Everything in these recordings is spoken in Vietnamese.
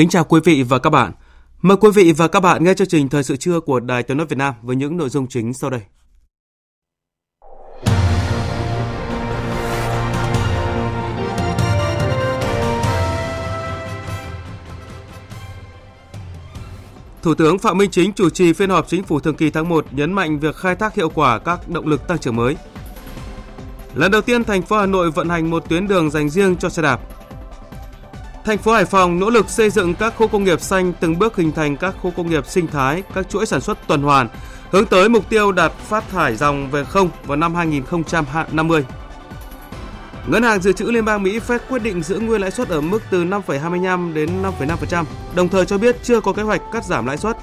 Kính chào quý vị và các bạn. Mời quý vị và các bạn nghe chương trình Thời sự trưa của Đài Tiếng nói Việt Nam với những nội dung chính sau đây. Thủ tướng Phạm Minh Chính chủ trì phiên họp chính phủ thường kỳ tháng 1 nhấn mạnh việc khai thác hiệu quả các động lực tăng trưởng mới. Lần đầu tiên thành phố Hà Nội vận hành một tuyến đường dành riêng cho xe đạp Thành phố Hải Phòng nỗ lực xây dựng các khu công nghiệp xanh từng bước hình thành các khu công nghiệp sinh thái, các chuỗi sản xuất tuần hoàn, hướng tới mục tiêu đạt phát thải dòng về không vào năm 2050. Ngân hàng Dự trữ Liên bang Mỹ Fed quyết định giữ nguyên lãi suất ở mức từ 5,25 đến 5,5%, đồng thời cho biết chưa có kế hoạch cắt giảm lãi suất.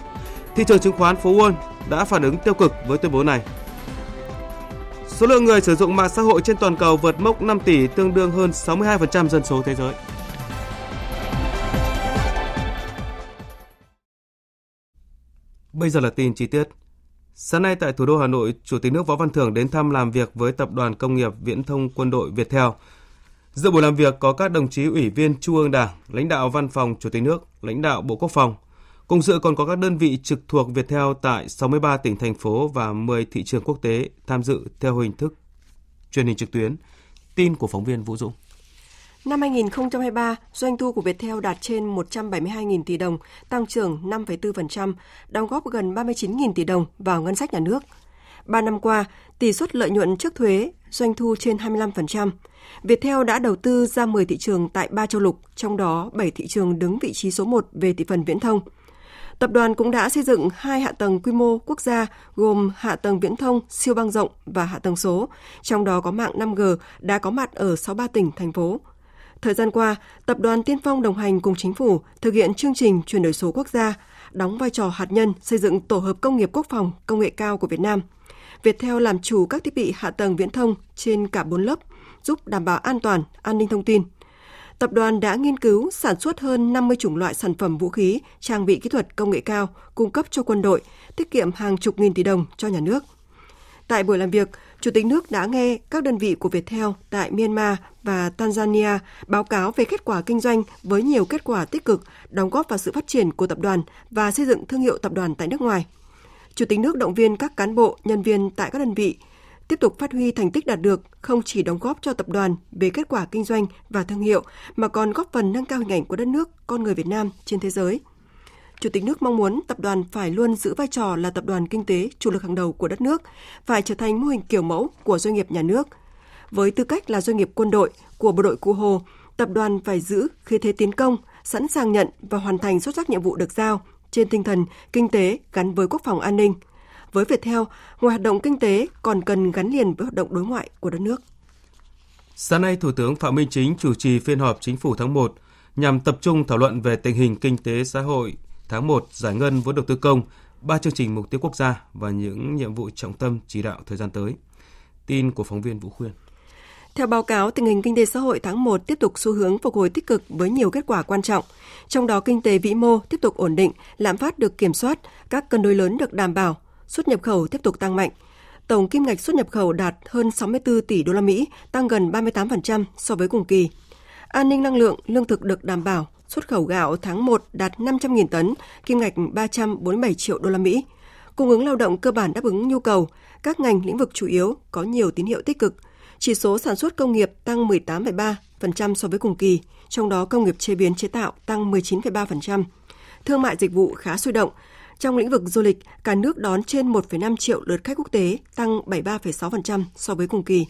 Thị trường chứng khoán phố Wall đã phản ứng tiêu cực với tuyên bố này. Số lượng người sử dụng mạng xã hội trên toàn cầu vượt mốc 5 tỷ tương đương hơn 62% dân số thế giới. Bây giờ là tin chi tiết. Sáng nay tại thủ đô Hà Nội, Chủ tịch nước Võ Văn Thưởng đến thăm làm việc với Tập đoàn Công nghiệp Viễn thông Quân đội Viettel. Dự buổi làm việc có các đồng chí ủy viên Trung ương Đảng, lãnh đạo Văn phòng Chủ tịch nước, lãnh đạo Bộ Quốc phòng. Cùng dự còn có các đơn vị trực thuộc Viettel tại 63 tỉnh thành phố và 10 thị trường quốc tế tham dự theo hình thức truyền hình trực tuyến. Tin của phóng viên Vũ Dũng. Năm 2023, doanh thu của Viettel đạt trên 172.000 tỷ đồng, tăng trưởng 5,4%, đóng góp gần 39.000 tỷ đồng vào ngân sách nhà nước. Ba năm qua, tỷ suất lợi nhuận trước thuế, doanh thu trên 25%. Viettel đã đầu tư ra 10 thị trường tại ba châu lục, trong đó 7 thị trường đứng vị trí số 1 về thị phần viễn thông. Tập đoàn cũng đã xây dựng hai hạ tầng quy mô quốc gia gồm hạ tầng viễn thông siêu băng rộng và hạ tầng số, trong đó có mạng 5G đã có mặt ở 63 tỉnh, thành phố. Thời gian qua, tập đoàn Tiên Phong đồng hành cùng chính phủ thực hiện chương trình chuyển đổi số quốc gia, đóng vai trò hạt nhân xây dựng tổ hợp công nghiệp quốc phòng công nghệ cao của Việt Nam. Viettel làm chủ các thiết bị hạ tầng viễn thông trên cả 4 lớp, giúp đảm bảo an toàn, an ninh thông tin. Tập đoàn đã nghiên cứu sản xuất hơn 50 chủng loại sản phẩm vũ khí, trang bị kỹ thuật công nghệ cao cung cấp cho quân đội, tiết kiệm hàng chục nghìn tỷ đồng cho nhà nước. Tại buổi làm việc, Chủ tịch nước đã nghe các đơn vị của Viettel tại Myanmar và Tanzania báo cáo về kết quả kinh doanh với nhiều kết quả tích cực, đóng góp vào sự phát triển của tập đoàn và xây dựng thương hiệu tập đoàn tại nước ngoài. Chủ tịch nước động viên các cán bộ, nhân viên tại các đơn vị tiếp tục phát huy thành tích đạt được, không chỉ đóng góp cho tập đoàn về kết quả kinh doanh và thương hiệu, mà còn góp phần nâng cao hình ảnh của đất nước, con người Việt Nam trên thế giới. Chủ tịch nước mong muốn tập đoàn phải luôn giữ vai trò là tập đoàn kinh tế chủ lực hàng đầu của đất nước, phải trở thành mô hình kiểu mẫu của doanh nghiệp nhà nước. Với tư cách là doanh nghiệp quân đội của bộ đội Cụ Hồ, tập đoàn phải giữ khí thế tiến công, sẵn sàng nhận và hoàn thành xuất sắc nhiệm vụ được giao trên tinh thần kinh tế gắn với quốc phòng an ninh. Với Viettel, ngoài hoạt động kinh tế còn cần gắn liền với hoạt động đối ngoại của đất nước. Sáng nay, Thủ tướng Phạm Minh Chính chủ trì phiên họp chính phủ tháng 1 nhằm tập trung thảo luận về tình hình kinh tế xã hội tháng 1 giải ngân vốn đầu tư công, ba chương trình mục tiêu quốc gia và những nhiệm vụ trọng tâm chỉ đạo thời gian tới. Tin của phóng viên Vũ Khuyên. Theo báo cáo, tình hình kinh tế xã hội tháng 1 tiếp tục xu hướng phục hồi tích cực với nhiều kết quả quan trọng. Trong đó, kinh tế vĩ mô tiếp tục ổn định, lạm phát được kiểm soát, các cân đối lớn được đảm bảo, xuất nhập khẩu tiếp tục tăng mạnh. Tổng kim ngạch xuất nhập khẩu đạt hơn 64 tỷ đô la Mỹ, tăng gần 38% so với cùng kỳ. An ninh năng lượng, lương thực được đảm bảo, xuất khẩu gạo tháng 1 đạt 500.000 tấn, kim ngạch 347 triệu đô la Mỹ. Cung ứng lao động cơ bản đáp ứng nhu cầu, các ngành lĩnh vực chủ yếu có nhiều tín hiệu tích cực. Chỉ số sản xuất công nghiệp tăng 18,3% so với cùng kỳ, trong đó công nghiệp chế biến chế tạo tăng 19,3%. Thương mại dịch vụ khá sôi động. Trong lĩnh vực du lịch, cả nước đón trên 1,5 triệu lượt khách quốc tế, tăng 73,6% so với cùng kỳ.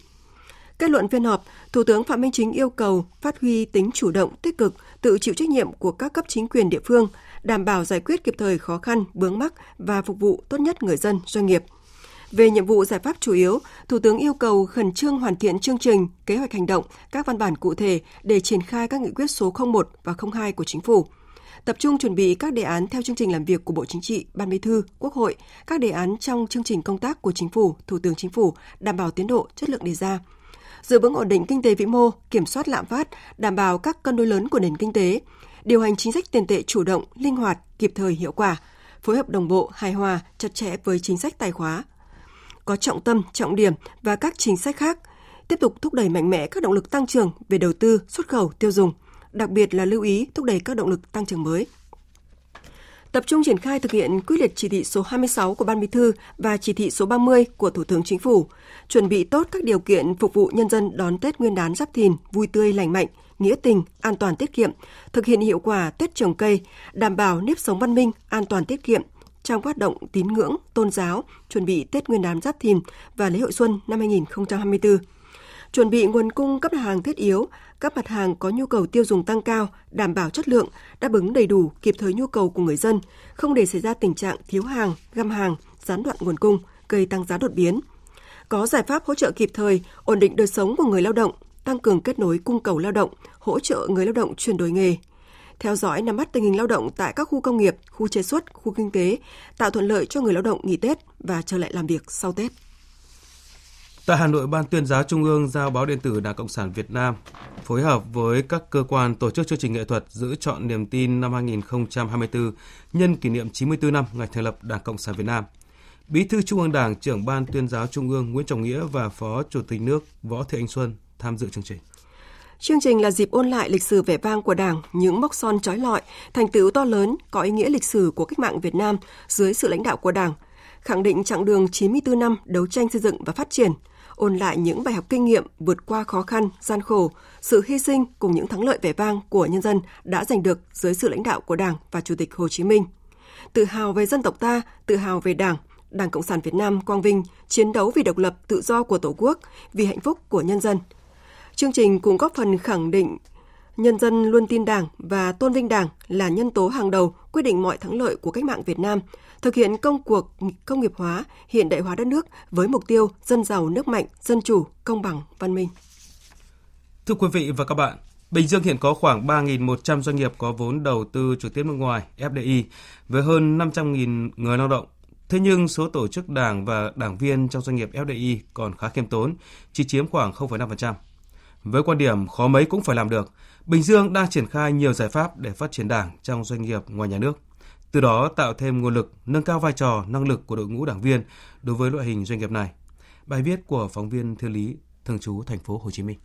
Kết luận phiên họp, Thủ tướng Phạm Minh Chính yêu cầu phát huy tính chủ động, tích cực, tự chịu trách nhiệm của các cấp chính quyền địa phương, đảm bảo giải quyết kịp thời khó khăn, bướng mắc và phục vụ tốt nhất người dân, doanh nghiệp. Về nhiệm vụ giải pháp chủ yếu, Thủ tướng yêu cầu khẩn trương hoàn thiện chương trình, kế hoạch hành động, các văn bản cụ thể để triển khai các nghị quyết số 01 và 02 của Chính phủ. Tập trung chuẩn bị các đề án theo chương trình làm việc của Bộ Chính trị, Ban Bí thư, Quốc hội, các đề án trong chương trình công tác của Chính phủ, Thủ tướng Chính phủ, đảm bảo tiến độ, chất lượng đề ra giữ vững ổn định kinh tế vĩ mô, kiểm soát lạm phát, đảm bảo các cân đối lớn của nền kinh tế, điều hành chính sách tiền tệ chủ động, linh hoạt, kịp thời hiệu quả, phối hợp đồng bộ, hài hòa, chặt chẽ với chính sách tài khóa. Có trọng tâm, trọng điểm và các chính sách khác, tiếp tục thúc đẩy mạnh mẽ các động lực tăng trưởng về đầu tư, xuất khẩu, tiêu dùng, đặc biệt là lưu ý thúc đẩy các động lực tăng trưởng mới tập trung triển khai thực hiện quyết liệt chỉ thị số 26 của Ban Bí thư và chỉ thị số 30 của Thủ tướng Chính phủ, chuẩn bị tốt các điều kiện phục vụ nhân dân đón Tết Nguyên đán Giáp Thìn vui tươi lành mạnh, nghĩa tình, an toàn tiết kiệm, thực hiện hiệu quả Tết trồng cây, đảm bảo nếp sống văn minh, an toàn tiết kiệm trong hoạt động tín ngưỡng, tôn giáo, chuẩn bị Tết Nguyên đán Giáp Thìn và lễ hội xuân năm 2024 chuẩn bị nguồn cung cấp hàng thiết yếu, các mặt hàng có nhu cầu tiêu dùng tăng cao, đảm bảo chất lượng, đáp ứng đầy đủ kịp thời nhu cầu của người dân, không để xảy ra tình trạng thiếu hàng, găm hàng, gián đoạn nguồn cung, gây tăng giá đột biến. Có giải pháp hỗ trợ kịp thời, ổn định đời sống của người lao động, tăng cường kết nối cung cầu lao động, hỗ trợ người lao động chuyển đổi nghề, theo dõi nắm bắt tình hình lao động tại các khu công nghiệp, khu chế xuất, khu kinh tế, tạo thuận lợi cho người lao động nghỉ Tết và trở lại làm việc sau Tết. Tại Hà Nội, Ban tuyên giáo Trung ương giao báo điện tử Đảng Cộng sản Việt Nam phối hợp với các cơ quan tổ chức chương trình nghệ thuật giữ chọn niềm tin năm 2024 nhân kỷ niệm 94 năm ngày thành lập Đảng Cộng sản Việt Nam. Bí thư Trung ương Đảng, trưởng Ban tuyên giáo Trung ương Nguyễn Trọng Nghĩa và Phó Chủ tịch nước Võ Thị Anh Xuân tham dự chương trình. Chương trình là dịp ôn lại lịch sử vẻ vang của Đảng, những mốc son trói lọi, thành tựu to lớn có ý nghĩa lịch sử của cách mạng Việt Nam dưới sự lãnh đạo của Đảng, khẳng định chặng đường 94 năm đấu tranh xây dựng và phát triển – ôn lại những bài học kinh nghiệm vượt qua khó khăn, gian khổ, sự hy sinh cùng những thắng lợi vẻ vang của nhân dân đã giành được dưới sự lãnh đạo của Đảng và Chủ tịch Hồ Chí Minh. Tự hào về dân tộc ta, tự hào về Đảng, Đảng Cộng sản Việt Nam quang vinh, chiến đấu vì độc lập tự do của Tổ quốc, vì hạnh phúc của nhân dân. Chương trình cũng góp phần khẳng định nhân dân luôn tin Đảng và tôn vinh Đảng là nhân tố hàng đầu quyết định mọi thắng lợi của cách mạng Việt Nam, thực hiện công cuộc công nghiệp hóa, hiện đại hóa đất nước với mục tiêu dân giàu nước mạnh, dân chủ, công bằng, văn minh. Thưa quý vị và các bạn, Bình Dương hiện có khoảng 3.100 doanh nghiệp có vốn đầu tư trực tiếp nước ngoài FDI với hơn 500.000 người lao động. Thế nhưng số tổ chức đảng và đảng viên trong doanh nghiệp FDI còn khá khiêm tốn, chỉ chiếm khoảng 0,5%. Với quan điểm khó mấy cũng phải làm được, Bình Dương đang triển khai nhiều giải pháp để phát triển đảng trong doanh nghiệp ngoài nhà nước. Từ đó tạo thêm nguồn lực, nâng cao vai trò, năng lực của đội ngũ đảng viên đối với loại hình doanh nghiệp này. Bài viết của phóng viên Thư Lý, thường trú thành phố Hồ Chí Minh.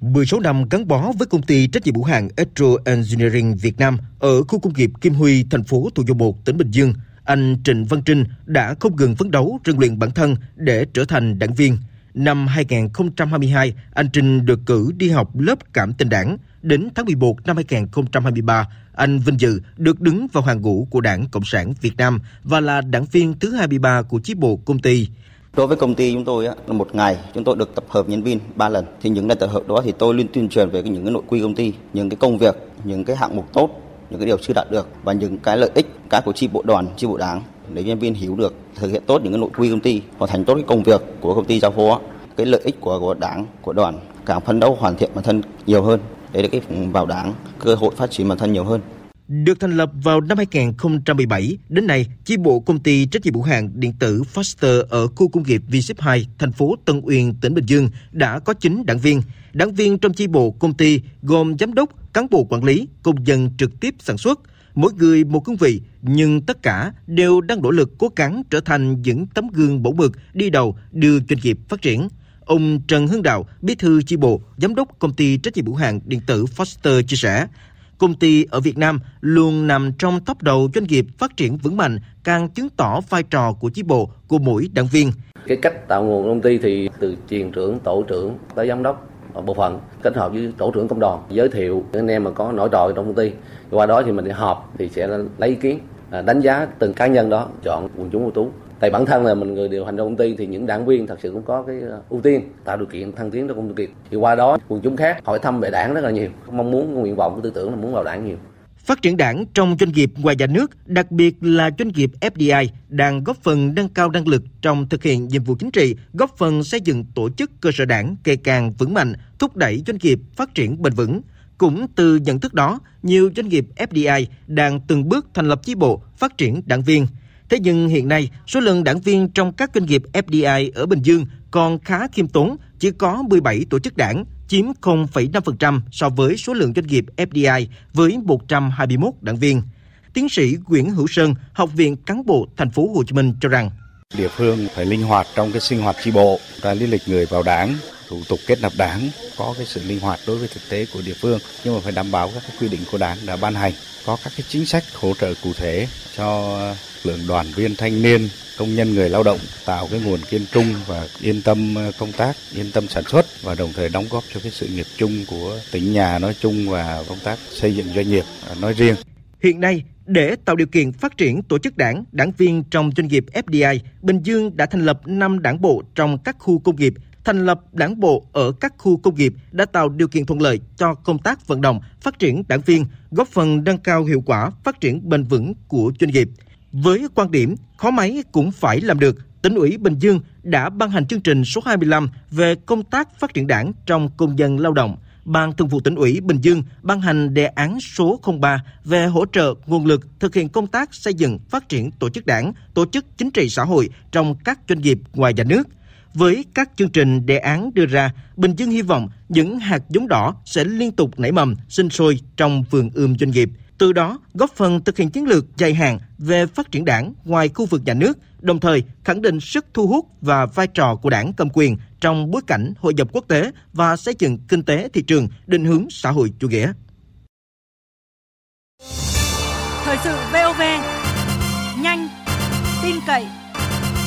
10 số năm gắn bó với công ty trách nhiệm hữu hạn Etro Engineering Việt Nam ở khu công nghiệp Kim Huy, thành phố Thủ Dầu Một, tỉnh Bình Dương, anh Trịnh Văn Trinh đã không ngừng phấn đấu rèn luyện bản thân để trở thành đảng viên – Năm 2022, anh Trinh được cử đi học lớp cảm tình đảng. Đến tháng 11 năm 2023, anh vinh dự được đứng vào hàng ngũ của Đảng Cộng sản Việt Nam và là đảng viên thứ 23 của chi bộ công ty. Đối với công ty chúng tôi, một ngày chúng tôi được tập hợp nhân viên 3 lần. Thì những lần tập hợp đó thì tôi luôn tuyên truyền về những cái nội quy công ty, những cái công việc, những cái hạng mục tốt, những cái điều chưa đạt được và những cái lợi ích cái của chi bộ đoàn, chi bộ đảng để nhân viên hiểu được thực hiện tốt những cái nội quy công ty hoàn thành tốt cái công việc của công ty giao phó cái lợi ích của của đảng của đoàn càng phấn đấu hoàn thiện bản thân nhiều hơn để được cái vào đảng cơ hội phát triển bản thân nhiều hơn được thành lập vào năm 2017, đến nay, chi bộ công ty trách nhiệm hữu hạn điện tử Faster ở khu công nghiệp v 2, thành phố Tân Uyên, tỉnh Bình Dương đã có 9 đảng viên. Đảng viên trong chi bộ công ty gồm giám đốc, cán bộ quản lý, công dân trực tiếp sản xuất, mỗi người một cương vị, nhưng tất cả đều đang nỗ lực cố gắng trở thành những tấm gương mẫu mực đi đầu đưa doanh nghiệp phát triển. Ông Trần Hưng Đạo, bí thư chi bộ, giám đốc công ty trách nhiệm hữu hạn điện tử Foster chia sẻ, công ty ở Việt Nam luôn nằm trong top đầu doanh nghiệp phát triển vững mạnh, càng chứng tỏ vai trò của chi bộ của mỗi đảng viên. Cái cách tạo nguồn công ty thì từ truyền trưởng, tổ trưởng tới giám đốc bộ phận kết hợp với tổ trưởng công đoàn giới thiệu những anh em mà có nổi trội trong công ty qua đó thì mình họp thì sẽ lấy ý kiến à, đánh giá từng cá nhân đó chọn quần chúng ưu tú tại bản thân là mình người điều hành trong công ty thì những đảng viên thật sự cũng có cái ờ, ưu tiên tạo điều kiện thăng tiến trong công việc thì qua đó quần chúng khác hỏi thăm về đảng rất là nhiều mong muốn nguyện vọng của tư tưởng là muốn vào đảng nhiều Phát triển đảng trong doanh nghiệp ngoài nhà nước, đặc biệt là doanh nghiệp FDI, đang góp phần nâng cao năng lực trong thực hiện nhiệm vụ chính trị, góp phần xây dựng tổ chức cơ sở đảng ngày càng vững mạnh, thúc đẩy doanh nghiệp phát triển bền vững. Cũng từ nhận thức đó, nhiều doanh nghiệp FDI đang từng bước thành lập chi bộ, phát triển đảng viên. Thế nhưng hiện nay, số lượng đảng viên trong các doanh nghiệp FDI ở Bình Dương còn khá khiêm tốn, chỉ có 17 tổ chức đảng, chiếm 0,5% so với số lượng doanh nghiệp FDI với 121 đảng viên. Tiến sĩ Nguyễn Hữu Sơn, Học viện Cán bộ Thành phố Hồ Chí Minh cho rằng địa phương phải linh hoạt trong cái sinh hoạt chi bộ, ra lý lịch người vào đảng, thủ tục kết nạp đảng có cái sự linh hoạt đối với thực tế của địa phương nhưng mà phải đảm bảo các cái quy định của đảng đã ban hành có các cái chính sách hỗ trợ cụ thể cho lượng đoàn viên thanh niên công nhân người lao động tạo cái nguồn kiên trung và yên tâm ờ, công tác yên tâm sản xuất và đồng thời đóng góp cho cái sự nghiệp chung của tỉnh nhà nói chung và công tác xây dựng doanh nghiệp ờ, nói riêng. Hiện nay, để tạo điều kiện phát triển tổ chức đảng, đảng viên trong doanh nghiệp FDI, Bình Dương đã thành lập 5 đảng bộ trong các khu công nghiệp. Thành lập đảng bộ ở các khu công nghiệp đã tạo điều kiện thuận lợi cho công tác vận động, phát triển đảng viên, góp phần nâng cao hiệu quả phát triển bền vững của doanh nghiệp. Với quan điểm khó máy cũng phải làm được, tỉnh ủy Bình Dương đã ban hành chương trình số 25 về công tác phát triển đảng trong công dân lao động. Ban Thường vụ tỉnh ủy Bình Dương ban hành đề án số 03 về hỗ trợ nguồn lực thực hiện công tác xây dựng phát triển tổ chức đảng, tổ chức chính trị xã hội trong các doanh nghiệp ngoài nhà nước. Với các chương trình đề án đưa ra, Bình Dương hy vọng những hạt giống đỏ sẽ liên tục nảy mầm, sinh sôi trong vườn ươm doanh nghiệp – từ đó góp phần thực hiện chiến lược dài hạn về phát triển đảng ngoài khu vực nhà nước, đồng thời khẳng định sức thu hút và vai trò của đảng cầm quyền trong bối cảnh hội nhập quốc tế và xây dựng kinh tế thị trường định hướng xã hội chủ nghĩa. Thời sự VOV nhanh, tin cậy,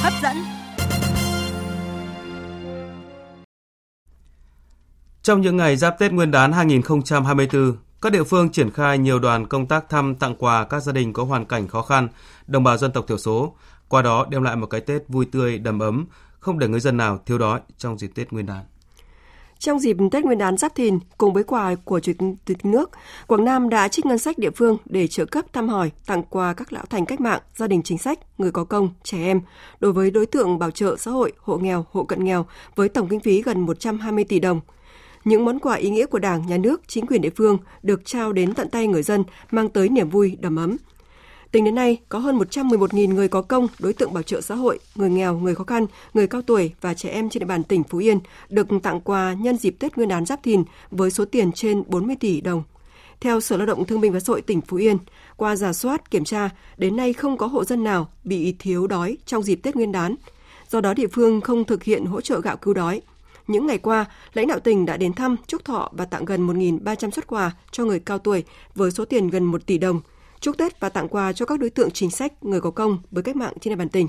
hấp dẫn. Trong những ngày giáp Tết Nguyên đán 2024, các địa phương triển khai nhiều đoàn công tác thăm tặng quà các gia đình có hoàn cảnh khó khăn, đồng bào dân tộc thiểu số, qua đó đem lại một cái Tết vui tươi, đầm ấm, không để người dân nào thiếu đói trong dịp Tết Nguyên đán. Trong dịp Tết Nguyên đán Giáp Thìn, cùng với quà của Chủ tịch nước, Quảng Nam đã trích ngân sách địa phương để trợ cấp thăm hỏi, tặng quà các lão thành cách mạng, gia đình chính sách, người có công, trẻ em, đối với đối tượng bảo trợ xã hội, hộ nghèo, hộ cận nghèo với tổng kinh phí gần 120 tỷ đồng – những món quà ý nghĩa của Đảng, Nhà nước, chính quyền địa phương được trao đến tận tay người dân, mang tới niềm vui đầm ấm. Tính đến nay, có hơn 111.000 người có công, đối tượng bảo trợ xã hội, người nghèo, người khó khăn, người cao tuổi và trẻ em trên địa bàn tỉnh Phú Yên được tặng quà nhân dịp Tết Nguyên đán Giáp Thìn với số tiền trên 40 tỷ đồng. Theo Sở Lao động Thương binh và Xã hội tỉnh Phú Yên, qua giả soát, kiểm tra, đến nay không có hộ dân nào bị thiếu đói trong dịp Tết Nguyên đán. Do đó địa phương không thực hiện hỗ trợ gạo cứu đói. Những ngày qua, lãnh đạo tỉnh đã đến thăm, chúc thọ và tặng gần 1.300 xuất quà cho người cao tuổi với số tiền gần 1 tỷ đồng, chúc Tết và tặng quà cho các đối tượng chính sách, người có công với cách mạng trên địa bàn tỉnh.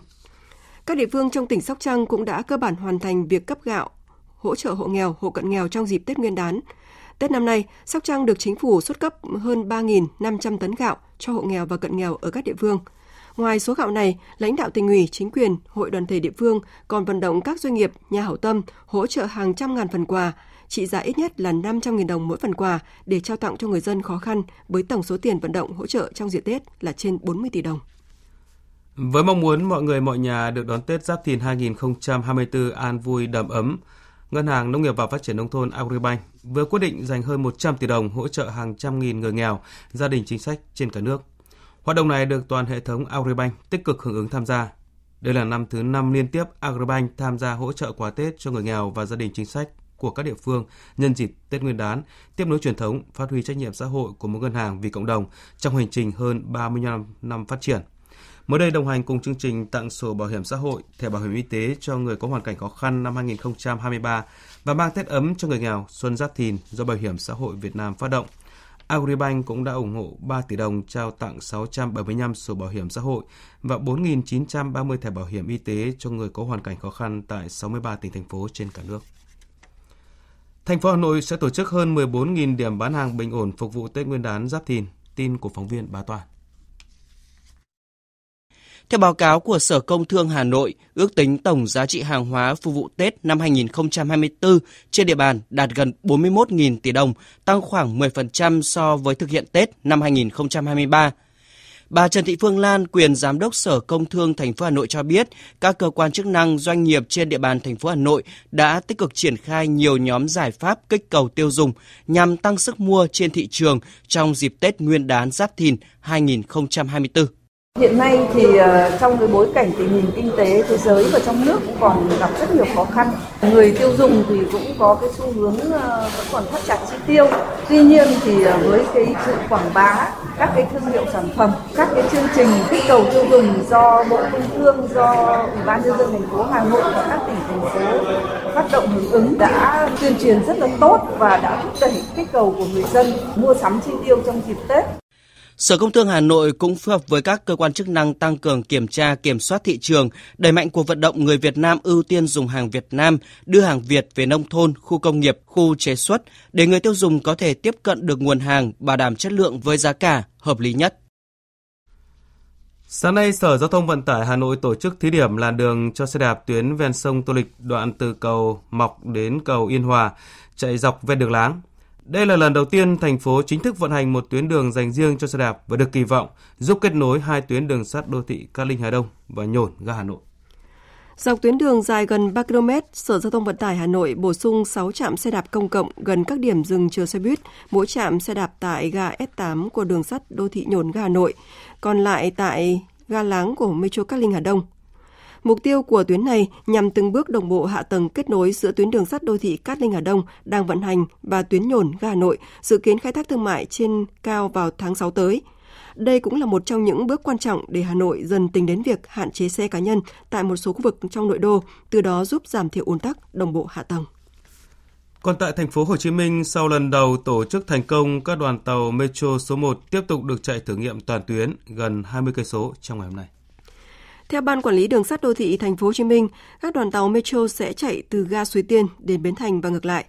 Các địa phương trong tỉnh Sóc Trăng cũng đã cơ bản hoàn thành việc cấp gạo, hỗ trợ hộ nghèo, hộ cận nghèo trong dịp Tết Nguyên đán. Tết năm nay, Sóc Trăng được chính phủ xuất cấp hơn 3.500 tấn gạo cho hộ nghèo và cận nghèo ở các địa phương – Ngoài số gạo này, lãnh đạo tỉnh ủy, chính quyền, hội đoàn thể địa phương còn vận động các doanh nghiệp, nhà hảo tâm hỗ trợ hàng trăm ngàn phần quà, trị giá ít nhất là 500.000 đồng mỗi phần quà để trao tặng cho người dân khó khăn với tổng số tiền vận động hỗ trợ trong dịp Tết là trên 40 tỷ đồng. Với mong muốn mọi người mọi nhà được đón Tết Giáp Thìn 2024 an vui đầm ấm, Ngân hàng Nông nghiệp và Phát triển Nông thôn Agribank vừa quyết định dành hơn 100 tỷ đồng hỗ trợ hàng trăm nghìn người nghèo, gia đình chính sách trên cả nước. Hoạt động này được toàn hệ thống Agribank tích cực hưởng ứng tham gia. Đây là năm thứ năm liên tiếp Agribank tham gia hỗ trợ quà Tết cho người nghèo và gia đình chính sách của các địa phương nhân dịp Tết Nguyên đán, tiếp nối truyền thống, phát huy trách nhiệm xã hội của một ngân hàng vì cộng đồng trong hành trình hơn 35 năm phát triển. Mới đây đồng hành cùng chương trình tặng sổ bảo hiểm xã hội, thẻ bảo hiểm y tế cho người có hoàn cảnh khó khăn năm 2023 và mang Tết ấm cho người nghèo Xuân Giáp Thìn do Bảo hiểm xã hội Việt Nam phát động – Agribank cũng đã ủng hộ 3 tỷ đồng trao tặng 675 sổ bảo hiểm xã hội và 4.930 thẻ bảo hiểm y tế cho người có hoàn cảnh khó khăn tại 63 tỉnh, thành phố trên cả nước. Thành phố Hà Nội sẽ tổ chức hơn 14.000 điểm bán hàng bình ổn phục vụ Tết Nguyên đán Giáp Thìn. Tin của phóng viên Bá Toàn. Theo báo cáo của Sở Công Thương Hà Nội, ước tính tổng giá trị hàng hóa phục vụ Tết năm 2024 trên địa bàn đạt gần 41.000 tỷ đồng, tăng khoảng 10% so với thực hiện Tết năm 2023. Bà Trần Thị Phương Lan, quyền giám đốc Sở Công Thương thành phố Hà Nội cho biết, các cơ quan chức năng doanh nghiệp trên địa bàn thành phố Hà Nội đã tích cực triển khai nhiều nhóm giải pháp kích cầu tiêu dùng nhằm tăng sức mua trên thị trường trong dịp Tết Nguyên đán Giáp Thìn 2024. Hiện nay thì ờ, trong cái bối cảnh tình hình kinh tế thế giới và trong nước cũng còn gặp rất nhiều khó khăn. Người tiêu dùng thì cũng có cái xu hướng ờ, vẫn còn thắt chặt chi tiêu. Tuy nhiên thì ờ, với cái sự quảng bá các cái thương hiệu sản phẩm, các cái chương trình kích cầu tiêu dùng do Bộ Công Thương, do Ủy ban nhân dân thành phố Hà Nội và các tỉnh thành phố phát động hưởng ứng đã tuyên truyền rất là tốt và đã thúc đẩy kích cầu của người dân mua sắm chi tiêu trong dịp Tết. Sở Công Thương Hà Nội cũng phối hợp với các cơ quan chức năng tăng cường kiểm tra, kiểm soát thị trường, đẩy mạnh cuộc vận động người Việt Nam ưu tiên dùng hàng Việt Nam, đưa hàng Việt về nông thôn, khu công nghiệp, khu chế xuất để người tiêu dùng có thể tiếp cận được nguồn hàng bảo đảm chất lượng với giá cả hợp lý nhất. Sáng nay, Sở Giao thông Vận tải Hà Nội tổ chức thí điểm làn đường cho xe đạp tuyến ven sông Tô Lịch đoạn từ cầu Mọc đến cầu Yên Hòa, chạy dọc ven đường láng. Đây là lần đầu tiên thành phố chính thức vận hành một tuyến đường dành riêng cho xe đạp và được kỳ vọng giúp kết nối hai tuyến đường sắt đô thị Cát Linh Hà Đông và Nhổn ga Hà Nội. Dọc tuyến đường dài gần 3 km, Sở Giao thông Vận tải Hà Nội bổ sung 6 trạm xe đạp công cộng gần các điểm dừng chờ xe buýt, mỗi trạm xe đạp tại ga S8 của đường sắt đô thị Nhổn ga Hà Nội, còn lại tại ga láng của Metro Cát Linh Hà Đông. Mục tiêu của tuyến này nhằm từng bước đồng bộ hạ tầng kết nối giữa tuyến đường sắt đô thị Cát Linh Hà Đông đang vận hành và tuyến nhổn ga Hà Nội dự kiến khai thác thương mại trên cao vào tháng 6 tới. Đây cũng là một trong những bước quan trọng để Hà Nội dần tính đến việc hạn chế xe cá nhân tại một số khu vực trong nội đô, từ đó giúp giảm thiểu ùn tắc đồng bộ hạ tầng. Còn tại thành phố Hồ Chí Minh, sau lần đầu tổ chức thành công, các đoàn tàu Metro số 1 tiếp tục được chạy thử nghiệm toàn tuyến gần 20 cây số trong ngày hôm nay. Theo Ban Quản lý Đường sắt Đô thị Thành phố Hồ Chí Minh, các đoàn tàu Metro sẽ chạy từ ga Suối Tiên đến Bến Thành và ngược lại.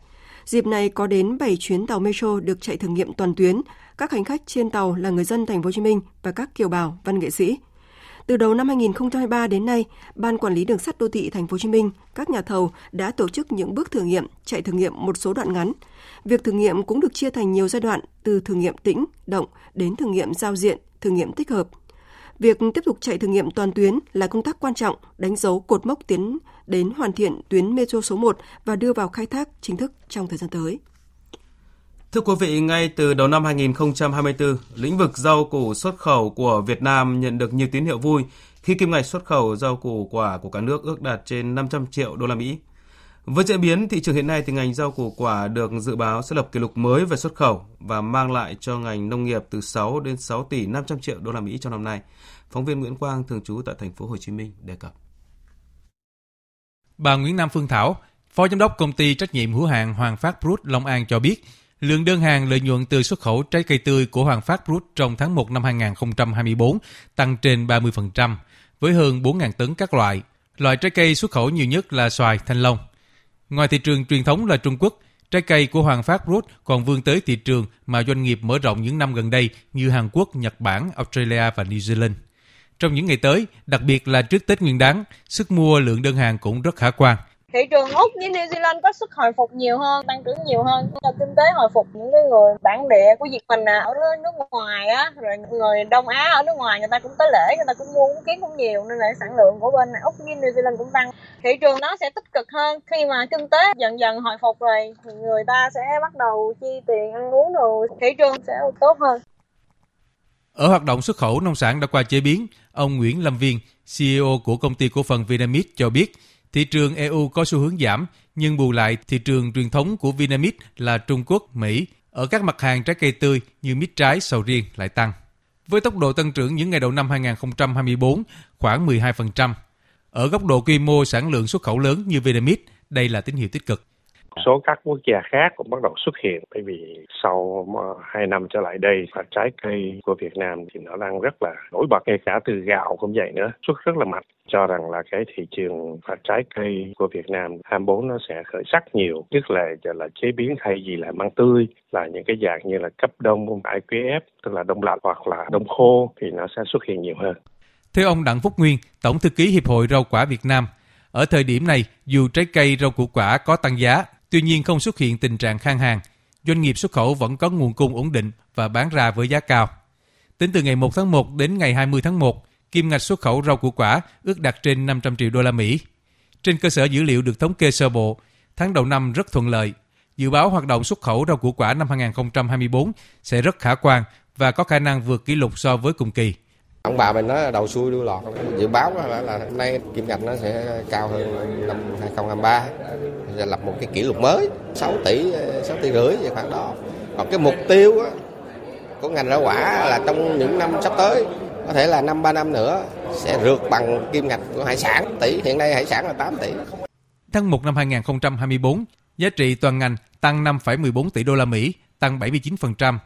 Dịp này có đến 7 chuyến tàu Metro được chạy thử nghiệm toàn tuyến. Các hành khách trên tàu là người dân Thành phố Hồ Chí Minh và các kiều bào, văn nghệ sĩ. Từ đầu năm 2023 đến nay, Ban Quản lý Đường sắt Đô thị Thành phố Hồ Chí Minh, các nhà thầu đã tổ chức những bước thử nghiệm, chạy thử nghiệm một số đoạn ngắn. Việc thử nghiệm cũng được chia thành nhiều giai đoạn, từ thử nghiệm tĩnh, động đến thử nghiệm giao diện, thử nghiệm tích hợp, Việc tiếp tục chạy thử nghiệm toàn tuyến là công tác quan trọng, đánh dấu cột mốc tiến đến hoàn thiện tuyến metro số 1 và đưa vào khai thác chính thức trong thời gian tới. Thưa quý vị, ngay từ đầu năm 2024, lĩnh vực rau củ xuất khẩu của Việt Nam nhận được nhiều tín hiệu vui khi kim ngạch xuất khẩu rau củ quả của cả nước ước đạt trên 500 triệu đô la Mỹ. Với diễn biến thị trường hiện nay thì ngành rau củ quả được dự báo sẽ lập kỷ lục mới về xuất khẩu và mang lại cho ngành nông nghiệp từ 6 đến 6 tỷ 500 triệu đô la Mỹ trong năm nay. Phóng viên Nguyễn Quang thường trú tại thành phố Hồ Chí Minh đề cập. Bà Nguyễn Nam Phương Thảo, Phó Giám đốc công ty trách nhiệm hữu hạn Hoàng Phát Brut Long An cho biết, lượng đơn hàng lợi nhuận từ xuất khẩu trái cây tươi của Hoàng Phát Brut trong tháng 1 năm 2024 tăng trên 30%, với hơn 4.000 tấn các loại. Loại trái cây xuất khẩu nhiều nhất là xoài, thanh long. Ngoài thị trường truyền thống là Trung Quốc, trái cây của Hoàng Phát Brut còn vươn tới thị trường mà doanh nghiệp mở rộng những năm gần đây như Hàn Quốc, Nhật Bản, Australia và New Zealand. Trong những ngày tới, đặc biệt là trước Tết Nguyên đán, sức mua lượng đơn hàng cũng rất khả quan. Thị trường Úc với New Zealand có sức hồi phục nhiều hơn, tăng trưởng nhiều hơn. Là kinh tế hồi phục những cái người bản địa của Việt mình à, ở nước ngoài á, rồi người Đông Á ở nước ngoài người ta cũng tới lễ, người ta cũng mua cũng kiếm cũng nhiều nên là sản lượng của bên Úc với New Zealand cũng tăng. Thị trường nó sẽ tích cực hơn khi mà kinh tế dần dần hồi phục rồi thì người ta sẽ bắt đầu chi tiền ăn uống rồi thị trường sẽ tốt hơn. Ở hoạt động xuất khẩu nông sản đã qua chế biến, ông Nguyễn Lâm Viên, CEO của công ty cổ phần Vinamit cho biết, thị trường EU có xu hướng giảm, nhưng bù lại thị trường truyền thống của Vinamit là Trung Quốc, Mỹ ở các mặt hàng trái cây tươi như mít trái, sầu riêng lại tăng. Với tốc độ tăng trưởng những ngày đầu năm 2024 khoảng 12%. Ở góc độ quy mô sản lượng xuất khẩu lớn như Vinamit, đây là tín hiệu tích cực số các quốc gia khác cũng bắt đầu xuất hiện bởi vì sau ờ, hai năm trở lại đây và trái cây của Việt Nam thì nó đang rất là nổi bật ngay cả từ gạo cũng vậy nữa xuất rất là mạnh. Cho rằng là cái thị trường và trái cây của Việt Nam 24 nó sẽ khởi sắc nhiều nhất là là chế biến thay vì là măng tươi là những cái dạng như là cấp đông IQF tức là đông lạnh hoặc là đông khô thì nó sẽ xuất hiện nhiều hơn. Theo ông Đặng Phúc Nguyên, Tổng thư ký Hiệp hội Rau quả Việt Nam, ở thời điểm này, dù trái cây rau củ quả có tăng giá, tuy nhiên không xuất hiện tình trạng khan hàng. Doanh nghiệp xuất khẩu vẫn có nguồn cung ổn định và bán ra với giá cao. Tính từ ngày 1 tháng 1 đến ngày 20 tháng 1, kim ngạch xuất khẩu rau củ quả ước đạt trên 500 triệu đô la Mỹ. Trên cơ sở dữ liệu được thống kê sơ bộ, tháng đầu năm rất thuận lợi. Dự báo hoạt động xuất khẩu rau củ quả năm 2024 sẽ rất khả quan và có khả năng vượt kỷ lục so với cùng kỳ. Ông bà mình nói đầu xuôi đuôi lọt, dự báo là, là hôm nay kim ngạch nó sẽ cao hơn năm 2023, sẽ lập một cái kỷ lục mới, 6 tỷ, 6 tỷ rưỡi vậy khoảng đó. Còn cái mục tiêu á, của ngành rau quả là trong những năm sắp tới có thể là năm ba năm nữa sẽ rượt bằng kim ngạch của hải sản. Tỷ hiện nay hải sản là 8 tỷ. Tháng 1 năm 2024 giá trị toàn ngành tăng 5,14 tỷ đô la Mỹ tăng 79%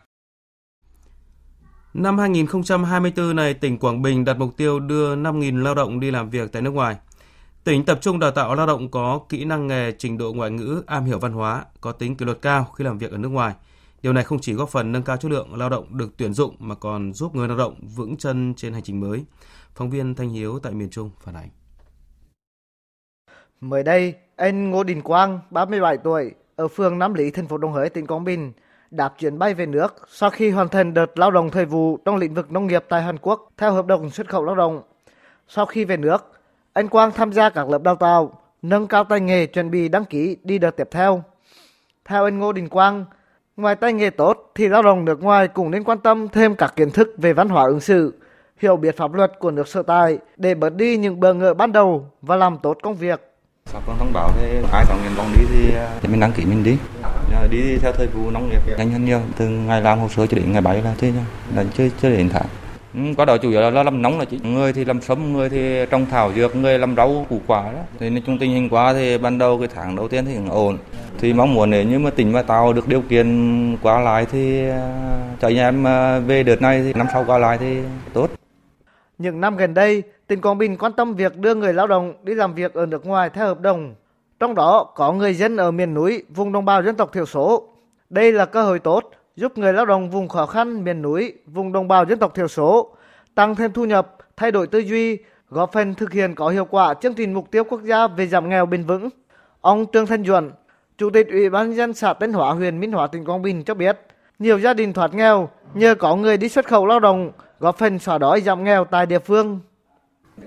Năm 2024 này, tỉnh Quảng Bình đặt mục tiêu đưa 5.000 lao động đi làm việc tại nước ngoài. Tỉnh tập trung đào tạo lao động có kỹ năng nghề, trình độ ngoại ngữ, am hiểu văn hóa, có tính kỷ luật cao khi làm việc ở nước ngoài – Điều này không chỉ góp phần nâng cao chất lượng lao động được tuyển dụng mà còn giúp người lao động vững chân trên hành trình mới. Phóng viên Thanh Hiếu tại miền Trung phản ánh. Mới đây, anh Ngô Đình Quang, 37 tuổi, ở phường Nam Lý, thành phố Đồng Hới, tỉnh Quảng Bình, đạp chuyến bay về nước sau khi hoàn thành đợt lao động thời vụ trong lĩnh vực nông nghiệp tại Hàn Quốc theo hợp đồng xuất khẩu lao động. Sau khi về nước, anh Quang tham gia các lớp đào tạo, nâng cao tay nghề chuẩn bị đăng ký đi đợt tiếp theo. Theo anh Ngô Đình Quang, Ngoài tay nghề tốt thì lao động nước ngoài cũng nên quan tâm thêm các kiến thức về văn hóa ứng xử, hiểu biết pháp luật của nước sở tại để bớt đi những bờ ngỡ ban đầu và làm tốt công việc. Sau con thông báo thì ai có nguyện vọng đi thì, à, thì mình đăng ký mình đi. Đi theo thời vụ nông nghiệp nhanh hơn nhiều, từ ngày làm hồ sơ cho đến ngày bay là thế là chưa chưa đến tháng. Ừ, có đó chủ yếu là làm nóng là chị. Người thì làm sớm người thì trong thảo dược người làm rau củ quả đó. Thì nói chung tình hình quá thì ban đầu cái tháng đầu tiên thì cũng ổn. Thì mong muốn nếu như mà tỉnh mà tạo được điều kiện qua lại thì à, cho anh em à, về đợt này thì năm sau qua lại thì tốt. Những năm gần đây tỉnh Quảng Bình quan tâm việc đưa người lao động đi làm việc ở nước ngoài theo hợp đồng trong đó có người dân ở miền núi vùng đồng bào dân tộc thiểu số đây là cơ hội tốt giúp người lao động vùng khó khăn miền núi, vùng đồng bào dân tộc thiểu số tăng thêm thu nhập, thay đổi tư duy, góp phần thực hiện có hiệu quả chương trình mục tiêu quốc gia về giảm nghèo bền vững. Ông Trương Thanh Duẩn, Chủ tịch Ủy ban nhân dân xã Tân Hóa, huyện Minh Hóa, tỉnh Quảng Bình cho biết, nhiều gia đình thoát nghèo nhờ có người đi xuất khẩu lao động, góp phần xóa đói giảm nghèo tại địa phương.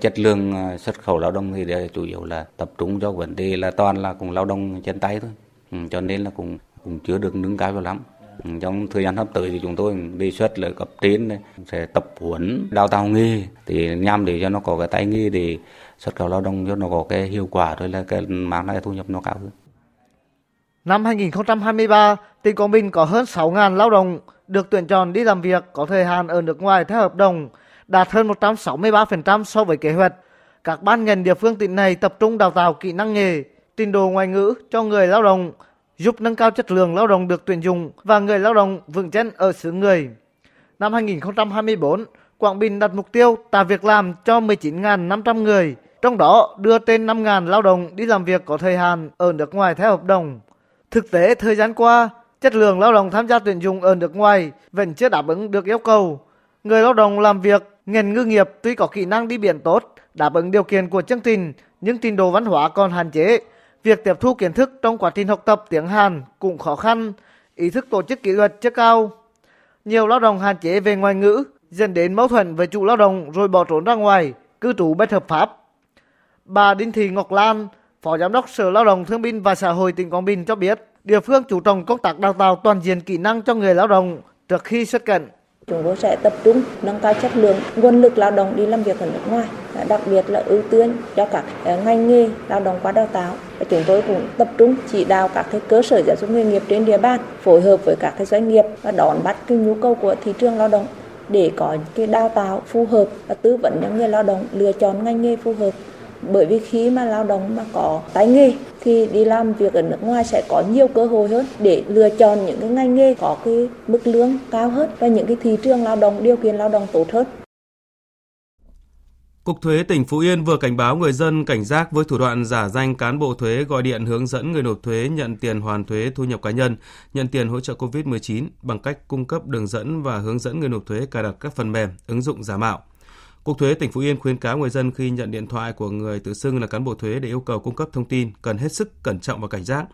Chất lượng ờ, xuất khẩu lao động thì chủ yếu là tập trung cho vấn đề là toàn là cùng lao động chân tay thôi, ừ, cho nên là cũng cũng chưa được nâng cao cho lắm. Ừ, trong thời gian sắp tới thì chúng tôi đề xuất là cấp trên sẽ tập huấn đào tạo nghề thì nhằm để cho nó có cái tay nghề để xuất khẩu lao động cho nó có cái hiệu quả rồi là cái mang lại thu nhập nó cao hơn. Năm 2023, tỉnh Quảng Bình có hơn 6.000 lao động được tuyển chọn đi làm việc có thời hạn ở nước ngoài theo hợp đồng, đạt hơn 163% so với kế hoạch. Các ban ngành địa phương tỉnh này tập trung đào tạo kỹ năng nghề, trình độ ngoại ngữ cho người lao động giúp nâng cao chất lượng lao động được tuyển dụng và người lao động vững chân ở xứ người. Năm 2024, Quảng Bình đặt mục tiêu tạo việc làm cho 19.500 người, trong đó đưa trên 5.000 lao động đi làm việc có thời hạn ở nước ngoài theo hợp đồng. Thực tế thời gian qua, chất lượng lao động tham gia tuyển dụng ở nước ngoài vẫn chưa đáp ứng được yêu cầu. Người lao động làm việc ngành ngư nghiệp tuy có kỹ năng đi biển tốt, đáp ứng điều kiện của chương trình, nhưng trình độ văn hóa còn hạn chế, Việc tiếp thu kiến thức trong quá trình học tập tiếng Hàn cũng khó khăn, ý thức tổ chức kỷ luật chưa cao. Nhiều lao động hạn chế về ngoại ngữ dẫn đến mâu thuẫn với chủ lao động rồi bỏ trốn ra ngoài, cư trú bất hợp pháp. Bà Đinh Thị Ngọc Lan, Phó Giám đốc Sở Lao động Thương binh và Xã hội tỉnh Quảng Bình cho biết, địa phương chủ trọng công tác đào tạo toàn diện kỹ năng cho người lao động trước khi xuất cảnh. Chúng tôi sẽ tập trung nâng cao chất lượng nguồn lực lao động đi làm việc ở nước ngoài, đặc biệt là ưu tiên cho các ờ, ngành nghề lao động qua đào tạo. Và chúng tôi cũng tập trung chỉ đạo các cái cơ sở giáo dục nghề nghiệp trên địa bàn, phối hợp với các cái doanh nghiệp và đón bắt cái nhu cầu của thị trường lao động để có cái đào tạo phù hợp và tư vấn cho người lao động lựa chọn ngành nghề phù hợp bởi vì khi mà lao động mà có tay nghề thì đi làm việc ở nước ngoài sẽ có nhiều cơ hội hơn để lựa chọn những cái ngành nghề có cái mức lương cao hơn và những cái thị trường lao động điều kiện lao động tốt hơn. Cục Thuế tỉnh Phú Yên vừa cảnh báo người dân cảnh giác với thủ đoạn giả danh cán bộ thuế gọi điện hướng dẫn người nộp thuế nhận tiền hoàn thuế thu nhập cá nhân, nhận tiền hỗ trợ COVID-19 bằng cách cung cấp đường dẫn và hướng dẫn người nộp thuế cài đặt các phần mềm, ứng dụng giả mạo. Cục thuế tỉnh Phú Yên khuyến cáo người dân khi nhận điện thoại của người tự xưng là cán bộ thuế để yêu cầu cung cấp thông tin cần hết sức cẩn trọng và cảnh giác.